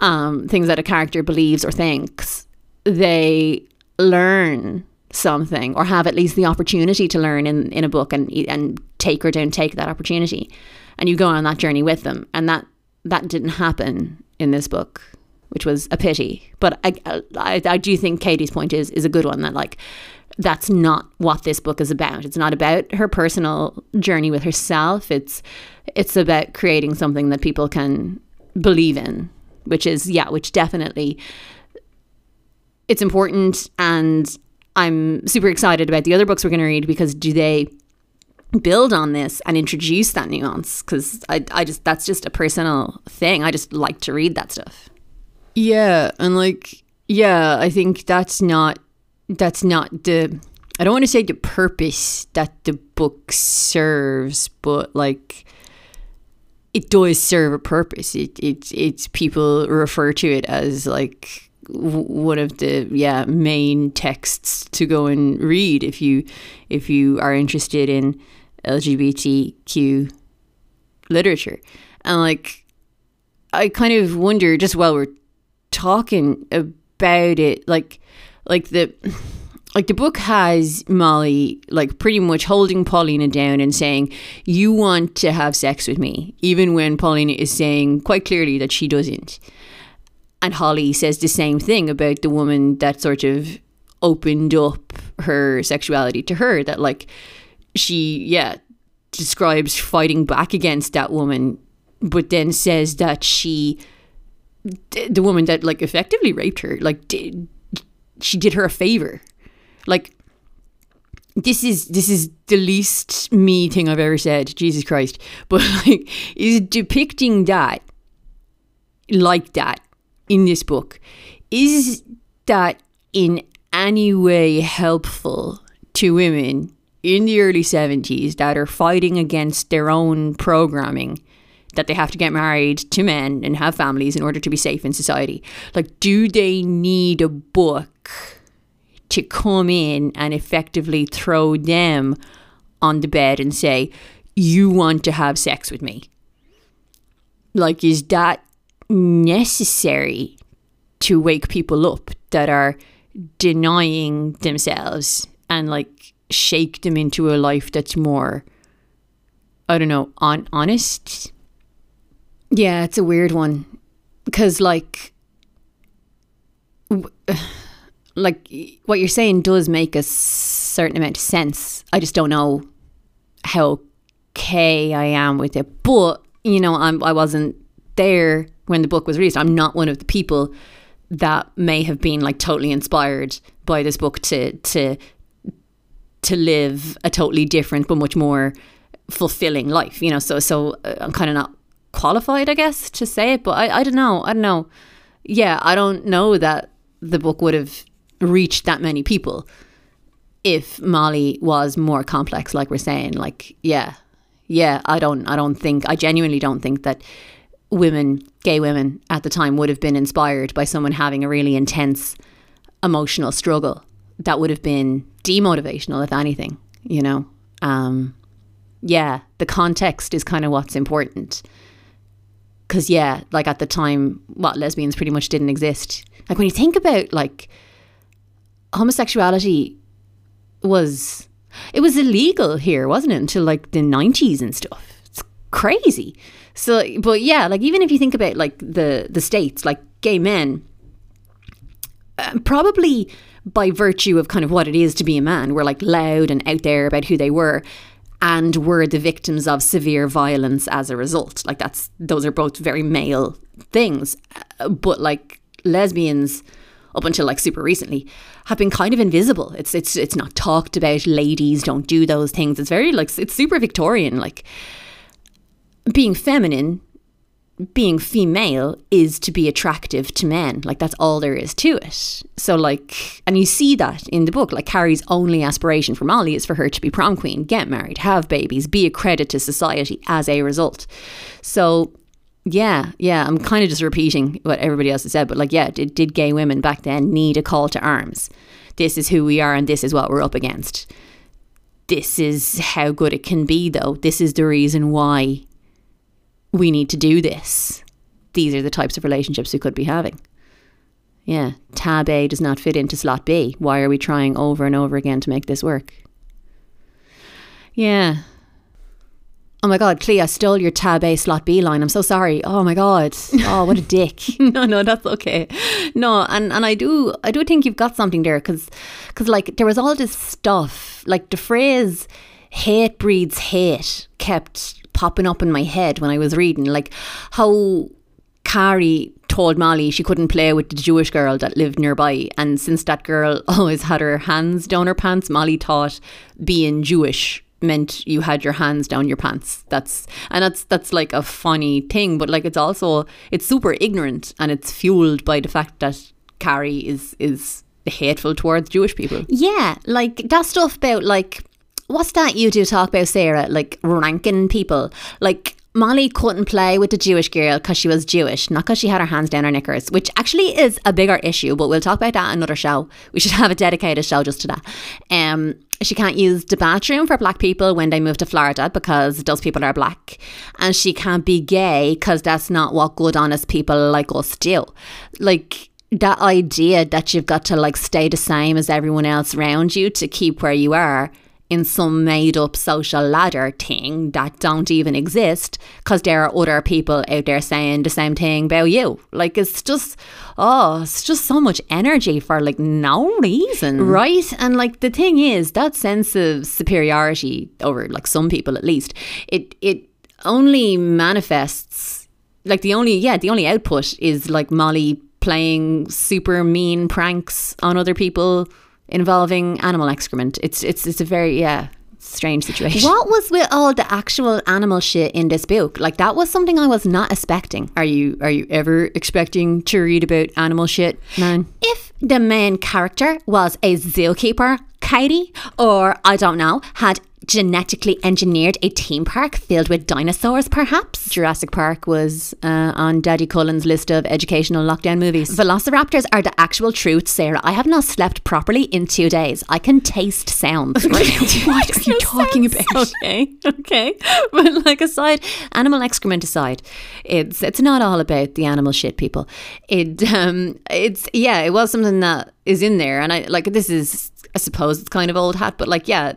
um, things that a character believes or thinks, they learn something or have at least the opportunity to learn in, in a book and and take or don't take that opportunity. And you go on that journey with them. And that that didn't happen in this book which was a pity. But I, I, I do think Katie's point is is a good one that like that's not what this book is about. It's not about her personal journey with herself. It's it's about creating something that people can believe in which is yeah which definitely it's important and I'm super excited about the other books we're going to read because do they build on this and introduce that nuance? Because I, I just, that's just a personal thing. I just like to read that stuff. Yeah. And like, yeah, I think that's not, that's not the, I don't want to say the purpose that the book serves, but like, it does serve a purpose. It, it, it's people refer to it as like one of the yeah main texts to go and read if you if you are interested in LGBTQ literature. And like I kind of wonder just while we're talking about it like like the like the book has Molly like pretty much holding Polina down and saying you want to have sex with me even when Polina is saying quite clearly that she doesn't and Holly says the same thing about the woman that sort of opened up her sexuality to her that like she yeah describes fighting back against that woman but then says that she the woman that like effectively raped her like did, she did her a favor. Like this is this is the least me thing I've ever said Jesus Christ. But like is depicting that like that in this book, is that in any way helpful to women in the early 70s that are fighting against their own programming that they have to get married to men and have families in order to be safe in society? Like, do they need a book to come in and effectively throw them on the bed and say, You want to have sex with me? Like, is that necessary to wake people up that are denying themselves and like shake them into a life that's more I don't know, on honest. Yeah, it's a weird one because like like what you're saying does make a certain amount of sense. I just don't know how okay I am with it. But, you know, I'm I wasn't there when the book was released. I'm not one of the people that may have been like totally inspired by this book to to to live a totally different but much more fulfilling life. You know, so so uh, I'm kind of not qualified, I guess, to say it. But I I don't know. I don't know. Yeah, I don't know that the book would have reached that many people if Molly was more complex, like we're saying. Like, yeah, yeah. I don't. I don't think. I genuinely don't think that women, gay women at the time, would have been inspired by someone having a really intense emotional struggle. That would have been demotivational, if anything, you know? Um, yeah, the context is kind of what's important. Because, yeah, like at the time, what lesbians pretty much didn't exist. Like when you think about like homosexuality was it was illegal here, wasn't it? Until like the 90s and stuff. It's crazy. So, but yeah, like even if you think about like the the states, like gay men, uh, probably by virtue of kind of what it is to be a man, were like loud and out there about who they were, and were the victims of severe violence as a result. Like that's those are both very male things, uh, but like lesbians up until like super recently have been kind of invisible. It's it's it's not talked about. Ladies don't do those things. It's very like it's super Victorian. Like being feminine, being female is to be attractive to men. Like that's all there is to it. So like and you see that in the book. Like Carrie's only aspiration for Molly is for her to be prom queen, get married, have babies, be a credit to society as a result. So yeah, yeah, I'm kind of just repeating what everybody else has said, but like, yeah, did, did gay women back then need a call to arms? This is who we are and this is what we're up against. this is how good it can be, though. This is the reason why we need to do this. These are the types of relationships we could be having. Yeah, tab A does not fit into slot B. Why are we trying over and over again to make this work? Yeah. Oh my God, Clea, I stole your tab A slot B line. I'm so sorry. Oh my God. Oh, what a dick. no, no, that's okay. No, and, and I do I do think you've got something there because cause like there was all this stuff like the phrase hate breeds hate kept popping up in my head when I was reading like how Carrie told Molly she couldn't play with the Jewish girl that lived nearby. And since that girl always had her hands down her pants, Molly thought being Jewish meant you had your hands down your pants. That's and that's that's like a funny thing, but like it's also it's super ignorant and it's fueled by the fact that Carrie is is hateful towards Jewish people. Yeah, like that stuff about like what's that you do talk about, Sarah? Like ranking people. Like Molly couldn't play with the Jewish girl because she was Jewish, not because she had her hands down her knickers, which actually is a bigger issue, but we'll talk about that another show. We should have a dedicated show just to that. Um, she can't use the bathroom for black people when they move to Florida because those people are black. And she can't be gay because that's not what good, honest people like us do. Like, that idea that you've got to like stay the same as everyone else around you to keep where you are in some made up social ladder thing that don't even exist because there are other people out there saying the same thing about you. Like it's just, oh, it's just so much energy for like no reason. Right. And like the thing is, that sense of superiority over like some people at least, it, it only manifests like the only, yeah, the only output is like Molly playing super mean pranks on other people involving animal excrement. It's it's it's a very yeah strange situation. What was with all the actual animal shit in this book? Like that was something I was not expecting. Are you are you ever expecting to read about animal shit, man? If the main character was a zookeeper, Katie, or I don't know, had genetically engineered a theme park filled with dinosaurs, perhaps? Jurassic Park was uh, on Daddy Cullen's list of educational lockdown movies. Velociraptors are the actual truth, Sarah. I have not slept properly in two days. I can taste sounds. what are you talking sense. about? Okay, okay. But like aside, animal excrement aside, it's it's not all about the animal shit, people. It um, it's yeah, it was something that is in there, and I like this is I suppose it's kind of old hat, but like yeah,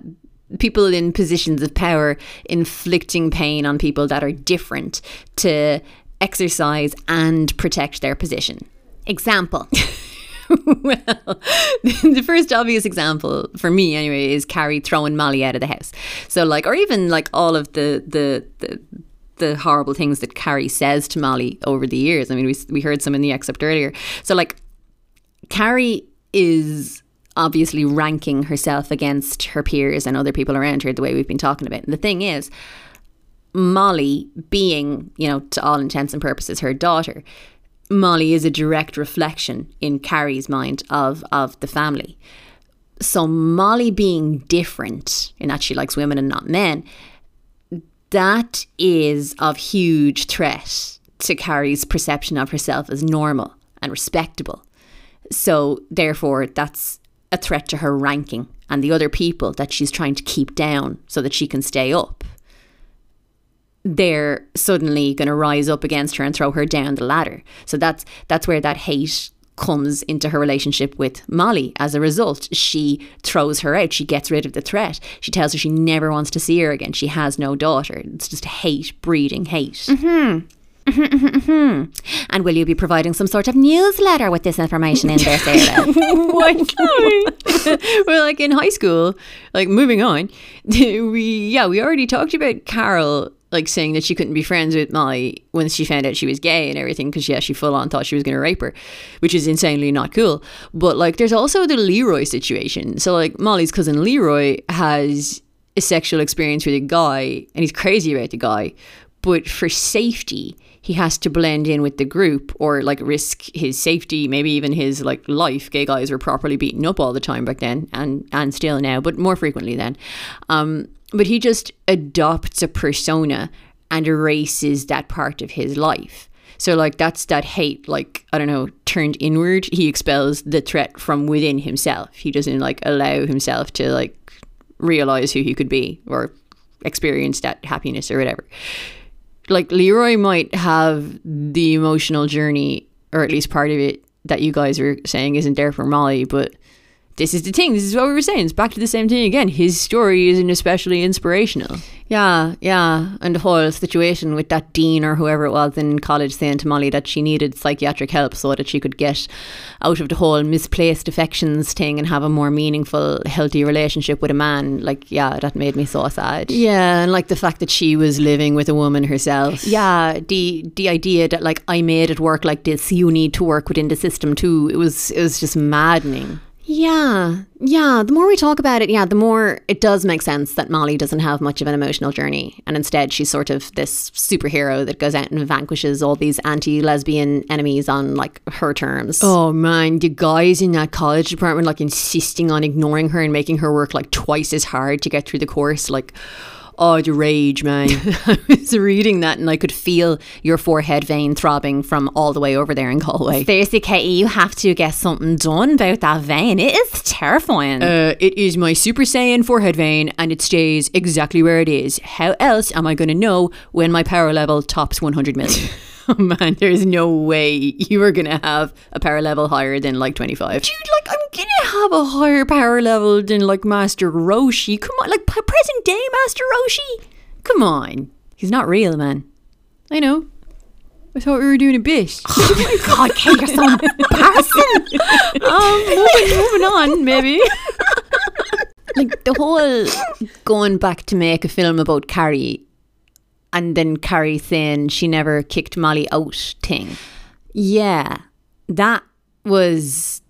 people in positions of power inflicting pain on people that are different to exercise and protect their position. Example. well, the first obvious example for me anyway is Carrie throwing Molly out of the house. So like or even like all of the the the the horrible things that Carrie says to Molly over the years. I mean, we we heard some in the excerpt earlier. So like Carrie is obviously ranking herself against her peers and other people around her the way we've been talking about. And the thing is, Molly being, you know, to all intents and purposes her daughter, Molly is a direct reflection in Carrie's mind of of the family. So Molly being different in that she likes women and not men, that is of huge threat to Carrie's perception of herself as normal and respectable. So therefore that's a threat to her ranking and the other people that she's trying to keep down so that she can stay up. They're suddenly going to rise up against her and throw her down the ladder. So that's that's where that hate comes into her relationship with Molly. As a result, she throws her out. She gets rid of the threat. She tells her she never wants to see her again. She has no daughter. It's just hate breeding hate. Mm-hmm. And will you be providing some sort of newsletter with this information in there, Sarah? well, like in high school, like moving on, we yeah we already talked about Carol like saying that she couldn't be friends with Molly when she found out she was gay and everything because yeah she full on thought she was going to rape her, which is insanely not cool. But like there's also the Leroy situation. So like Molly's cousin Leroy has a sexual experience with a guy and he's crazy about the guy, but for safety he has to blend in with the group or like risk his safety, maybe even his like life. Gay guys were properly beaten up all the time back then and and still now, but more frequently then. Um, but he just adopts a persona and erases that part of his life. So like that's that hate, like I don't know, turned inward. He expels the threat from within himself. He doesn't like allow himself to like realize who he could be or experience that happiness or whatever. Like Leroy might have the emotional journey, or at least part of it, that you guys are saying isn't there for Molly, but this is the thing. This is what we were saying. It's back to the same thing again. His story isn't especially inspirational. Yeah, yeah. And the whole situation with that dean or whoever it was in college saying to Molly that she needed psychiatric help so that she could get out of the whole misplaced affections thing and have a more meaningful, healthy relationship with a man. Like, yeah, that made me so sad. Yeah, and like the fact that she was living with a woman herself. Yeah, the the idea that like I made it work like this, you need to work within the system too. It was it was just maddening. Yeah, yeah. The more we talk about it, yeah, the more it does make sense that Molly doesn't have much of an emotional journey. And instead, she's sort of this superhero that goes out and vanquishes all these anti lesbian enemies on like her terms. Oh man, the guys in that college department like insisting on ignoring her and making her work like twice as hard to get through the course. Like, Oh, the rage, man. I was reading that and I could feel your forehead vein throbbing from all the way over there in Galway. Seriously, Katie, you have to get something done about that vein. It is terrifying. Uh, it is my Super Saiyan forehead vein and it stays exactly where it is. How else am I going to know when my power level tops 100 million? oh man, there's no way you are gonna have a power level higher than like 25. Dude, like I'm gonna have a higher power level than like Master Roshi. Come on, like present day Master Roshi. Come on, he's not real, man. I know. I thought we were doing a bit. Oh my god, Kate, you're so embarrassing. um, moving, moving on, maybe. like the whole going back to make a film about Carrie and then Carrie saying she never kicked Molly out thing. Yeah, that was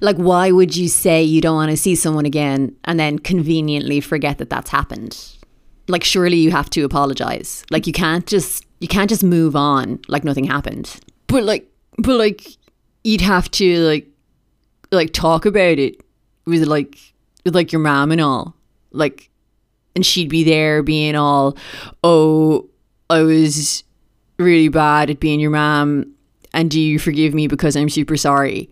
like, why would you say you don't want to see someone again and then conveniently forget that that's happened? Like, surely you have to apologize. Like, you can't just you can't just move on like nothing happened. But like, but like, you'd have to like like talk about it with like with like your mom and all. Like, and she'd be there being all, oh, I was really bad at being your mom, and do you forgive me because I'm super sorry?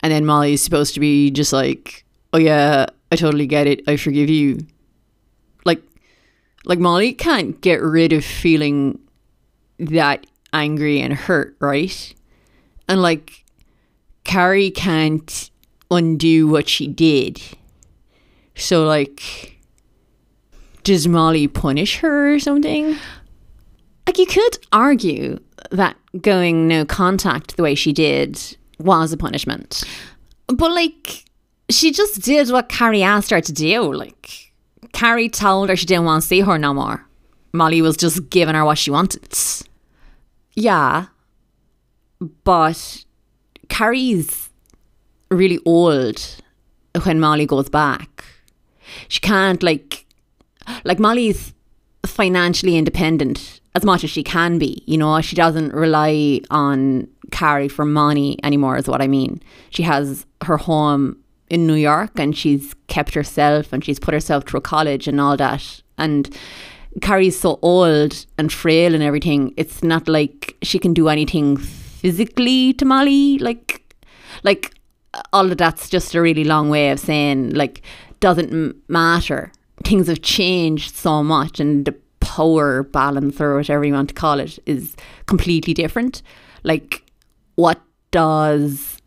And then Molly's supposed to be just like, oh yeah, I totally get it. I forgive you. Like, like Molly can't get rid of feeling that angry and hurt, right? And like, Carrie can't undo what she did. So like does Molly punish her or something? Like, you could argue that going no contact the way she did was a punishment. But, like, she just did what Carrie asked her to do. Like, Carrie told her she didn't want to see her no more. Molly was just giving her what she wanted. Yeah. But Carrie's really old when Molly goes back. She can't, like, like Molly's financially independent as much as she can be. You know, she doesn't rely on Carrie for money anymore, is what I mean. She has her home in New York and she's kept herself and she's put herself through college and all that. And Carrie's so old and frail and everything, it's not like she can do anything physically to Molly. Like, like all of that's just a really long way of saying, like, doesn't matter things have changed so much and the power balance or whatever you want to call it is completely different. Like, what does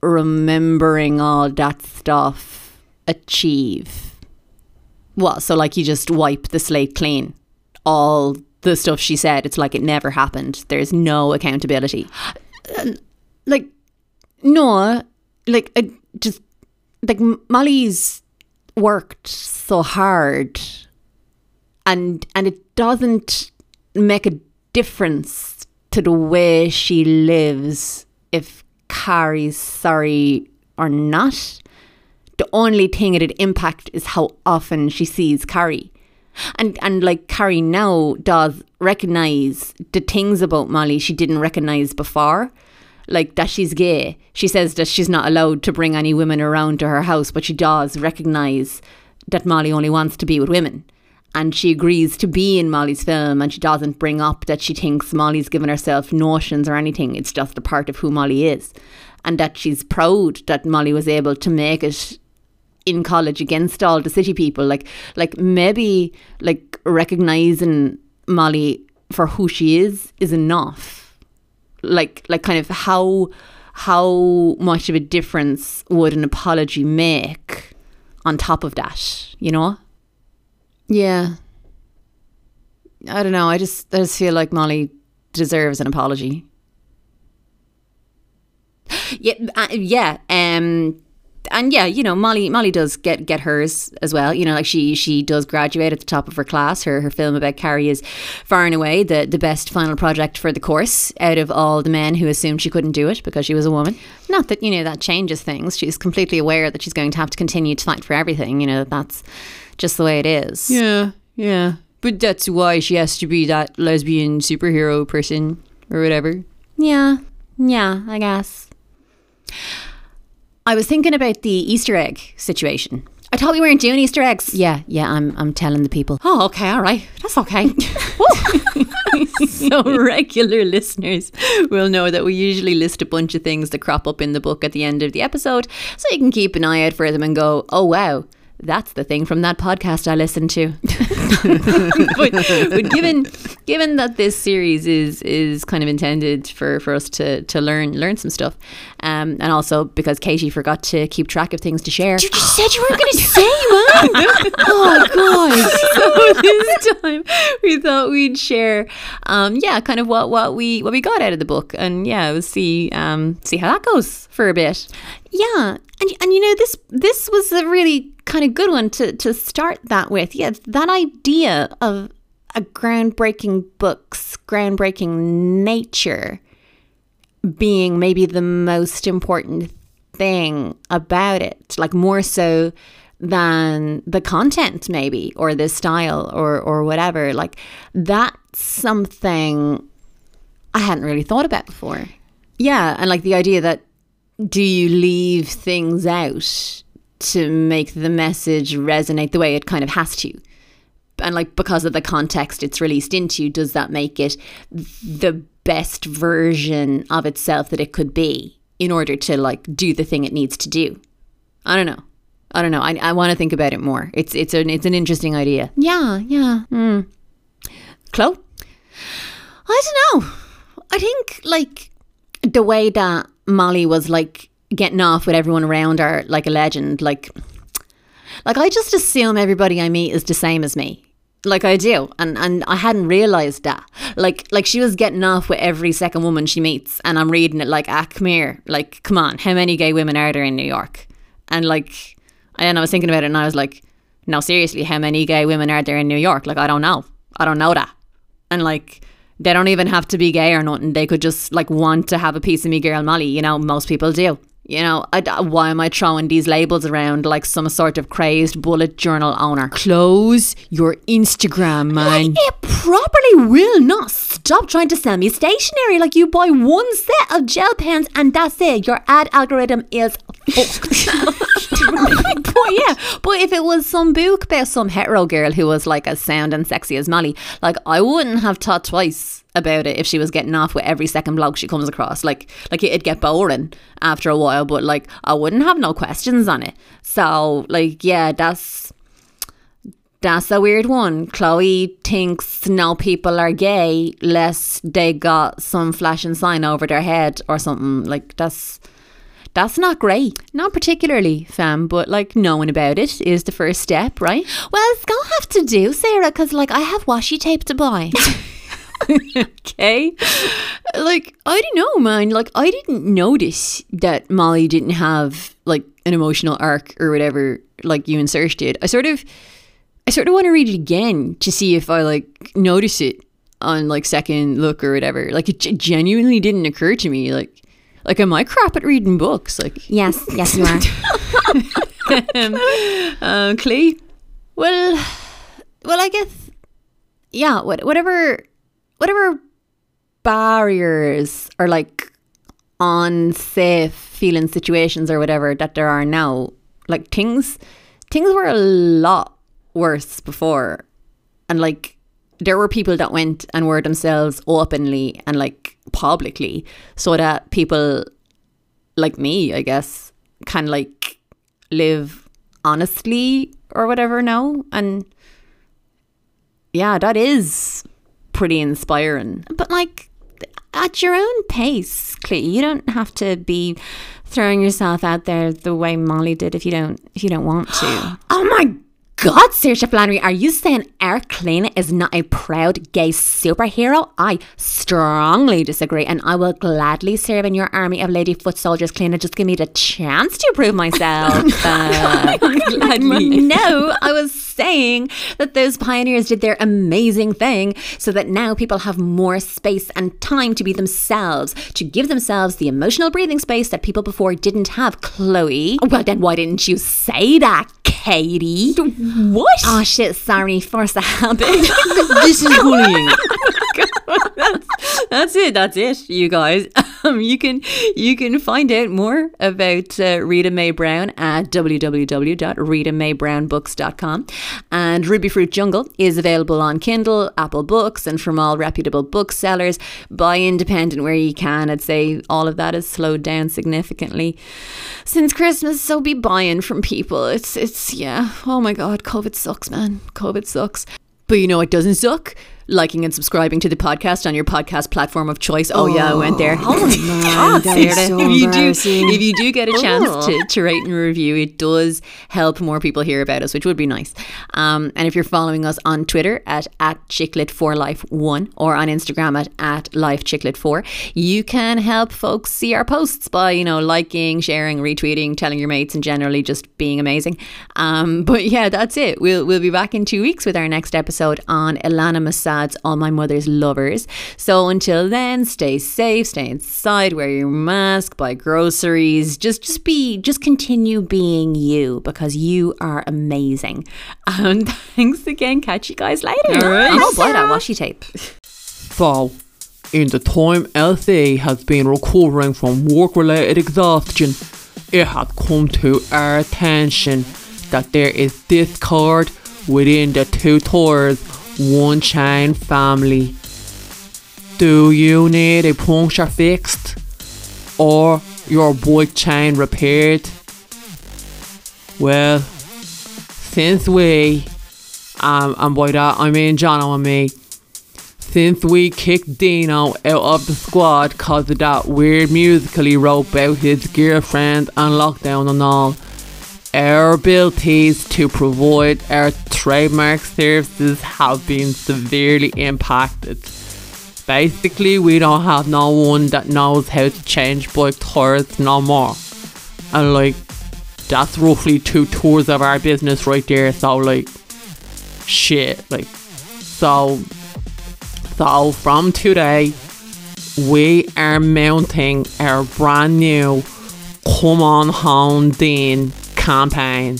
remembering all that stuff achieve? Well, so like you just wipe the slate clean. All the stuff she said, it's like it never happened. There's no accountability. Like, no, like, I just, like, Molly's worked so hard and and it doesn't make a difference to the way she lives if Carrie's sorry or not. The only thing it'd impact is how often she sees Carrie. And and like Carrie now does recognize the things about Molly she didn't recognize before like that she's gay. She says that she's not allowed to bring any women around to her house, but she does recognize that Molly only wants to be with women. And she agrees to be in Molly's film and she doesn't bring up that she thinks Molly's given herself notions or anything. It's just a part of who Molly is. And that she's proud that Molly was able to make it in college against all the city people. Like like maybe like recognizing Molly for who she is is enough. Like like kind of how how much of a difference would an apology make on top of that, you know? Yeah. I don't know. I just I just feel like Molly deserves an apology. Yeah, uh, yeah. Um, and yeah, you know, Molly Molly does get get hers as well. You know, like she she does graduate at the top of her class. Her her film about Carrie is far and away the the best final project for the course out of all the men who assumed she couldn't do it because she was a woman. Not that you know that changes things. She's completely aware that she's going to have to continue to fight for everything. You know, that's just the way it is. Yeah, yeah. But that's why she has to be that lesbian superhero person or whatever. Yeah, yeah, I guess. I was thinking about the Easter egg situation. I thought we weren't doing Easter eggs. Yeah, yeah, I'm I'm telling the people. Oh, okay, all right. That's okay. so regular listeners will know that we usually list a bunch of things that crop up in the book at the end of the episode, so you can keep an eye out for them and go, "Oh wow, that's the thing from that podcast I listened to. but, but, given given that this series is is kind of intended for, for us to, to learn learn some stuff, um, and also because Katie forgot to keep track of things to share. You just said you weren't going to say, man. oh god! So this time we thought we'd share, um, yeah, kind of what, what we what we got out of the book, and yeah, we'll see um, see how that goes for a bit. Yeah, and and you know this this was a really kind of good one to to start that with. Yeah, that idea of a groundbreaking book's groundbreaking nature being maybe the most important thing about it, like more so than the content maybe or the style or or whatever. Like that's something I hadn't really thought about before. Yeah, and like the idea that do you leave things out to make the message resonate the way it kind of has to? And like because of the context it's released into, does that make it the best version of itself that it could be in order to like do the thing it needs to do? I don't know. I don't know. I, I want to think about it more. It's it's an it's an interesting idea. Yeah, yeah. Mm. Chloe? I don't know. I think like the way that Molly was like getting off with everyone around her like a legend. Like, like I just assume everybody I meet is the same as me. Like I do, and and I hadn't realized that. Like like she was getting off with every second woman she meets, and I'm reading it like, ah, come here, like come on, how many gay women are there in New York? And like, and I was thinking about it, and I was like, no, seriously, how many gay women are there in New York? Like I don't know, I don't know that, and like they don't even have to be gay or nothing. They could just like want to have a piece of me girl Molly. You know, most people do. You know, I, why am I throwing these labels around like some sort of crazed bullet journal owner? Close your Instagram, man. Like, it properly will not stop trying to sell me stationery. Like you buy one set of gel pens and that's it. Your ad algorithm is fucked. but yeah, but if it was some book about some hetero girl who was like as sound and sexy as Molly, like I wouldn't have thought twice about it if she was getting off with every second blog she comes across. Like like it'd get boring after a while, but like I wouldn't have no questions on it. So like yeah, that's that's a weird one. Chloe thinks no people are gay lest they got some flashing sign over their head or something. Like that's that's not great. Not particularly, fam, but like knowing about it is the first step, right? Well, it's gonna have to do, Sarah, because like I have washi tape to buy. okay. Like, I don't know, man. Like, I didn't notice that Molly didn't have like an emotional arc or whatever, like you and Serge did. I sort of, I sort of want to read it again to see if I like notice it on like second look or whatever. Like, it g- genuinely didn't occur to me. Like, like, am I crap at reading books? Like, yes, yes, you are. um, uh, Clay. Well, well, I guess, yeah. What, whatever whatever barriers or like unsafe feeling situations or whatever that there are now, like things things were a lot worse before. And like there were people that went and were themselves openly and like publicly so that people like me, I guess, can like live honestly or whatever, now. And yeah, that is pretty inspiring. But like at your own pace, Clee. You don't have to be throwing yourself out there the way Molly did if you don't if you don't want to. oh my God, Saoirse Flannery, are you saying Eric Kleina is not a proud gay superhero? I strongly disagree, and I will gladly serve in your army of lady foot soldiers, Kleina. Just give me the chance to prove myself. uh, no, I was saying that those pioneers did their amazing thing so that now people have more space and time to be themselves, to give themselves the emotional breathing space that people before didn't have. Chloe, well, then why didn't you say that, Katie? What? Oh shit, sorry, force a habit. this is bullying. Oh that's, that's it. That's it, you guys. Um, you can you can find out more about uh, Rita Mae Brown at www.ritamaebrownbooks.com. And Rubyfruit Jungle is available on Kindle, Apple Books, and from all reputable booksellers. Buy independent where you can. I'd say all of that has slowed down significantly since Christmas. So be buying from people. It's it's yeah. Oh my God, COVID sucks, man. COVID sucks. But you know it doesn't suck? Liking and subscribing to the podcast on your podcast platform of choice. Oh, yeah, I went there. Oh that is so if you do, if you do get a chance to, to rate and review, it does help more people hear about us, which would be nice. Um, and if you're following us on Twitter at at chicklit for life one or on Instagram at at life chicklit four, you can help folks see our posts by you know liking, sharing, retweeting, telling your mates, and generally just being amazing. Um, but yeah, that's it. We'll we'll be back in two weeks with our next episode on Elana Ilana Masad all my mother's lovers. So until then, stay safe, stay inside, wear your mask, buy groceries, just just be just continue being you because you are amazing. And thanks again. Catch you guys later. All right. Buy that washi tape. So, in the time LC has been recovering from work related exhaustion, it has come to our attention that there is discord within the two tours one chain family. Do you need a puncture fixed or your bike chain repaired? Well, since we, um, and by that I mean Jono and me, since we kicked Dino out of the squad cause of that weird musical he wrote about his girlfriend and lockdown and all, our abilities to provide our trademark services have been severely impacted. Basically, we don't have no one that knows how to change bike tires no more. And like, that's roughly two tours of our business right there. So like, shit, like, so, so from today, we are mounting our brand new Come On Home Dean campaign.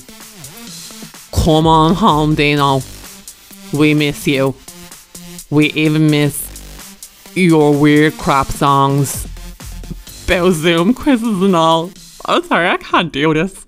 Come on home, Dino. We miss you. We even miss your weird crap songs about Zoom quizzes and all. I'm sorry, I can't do this.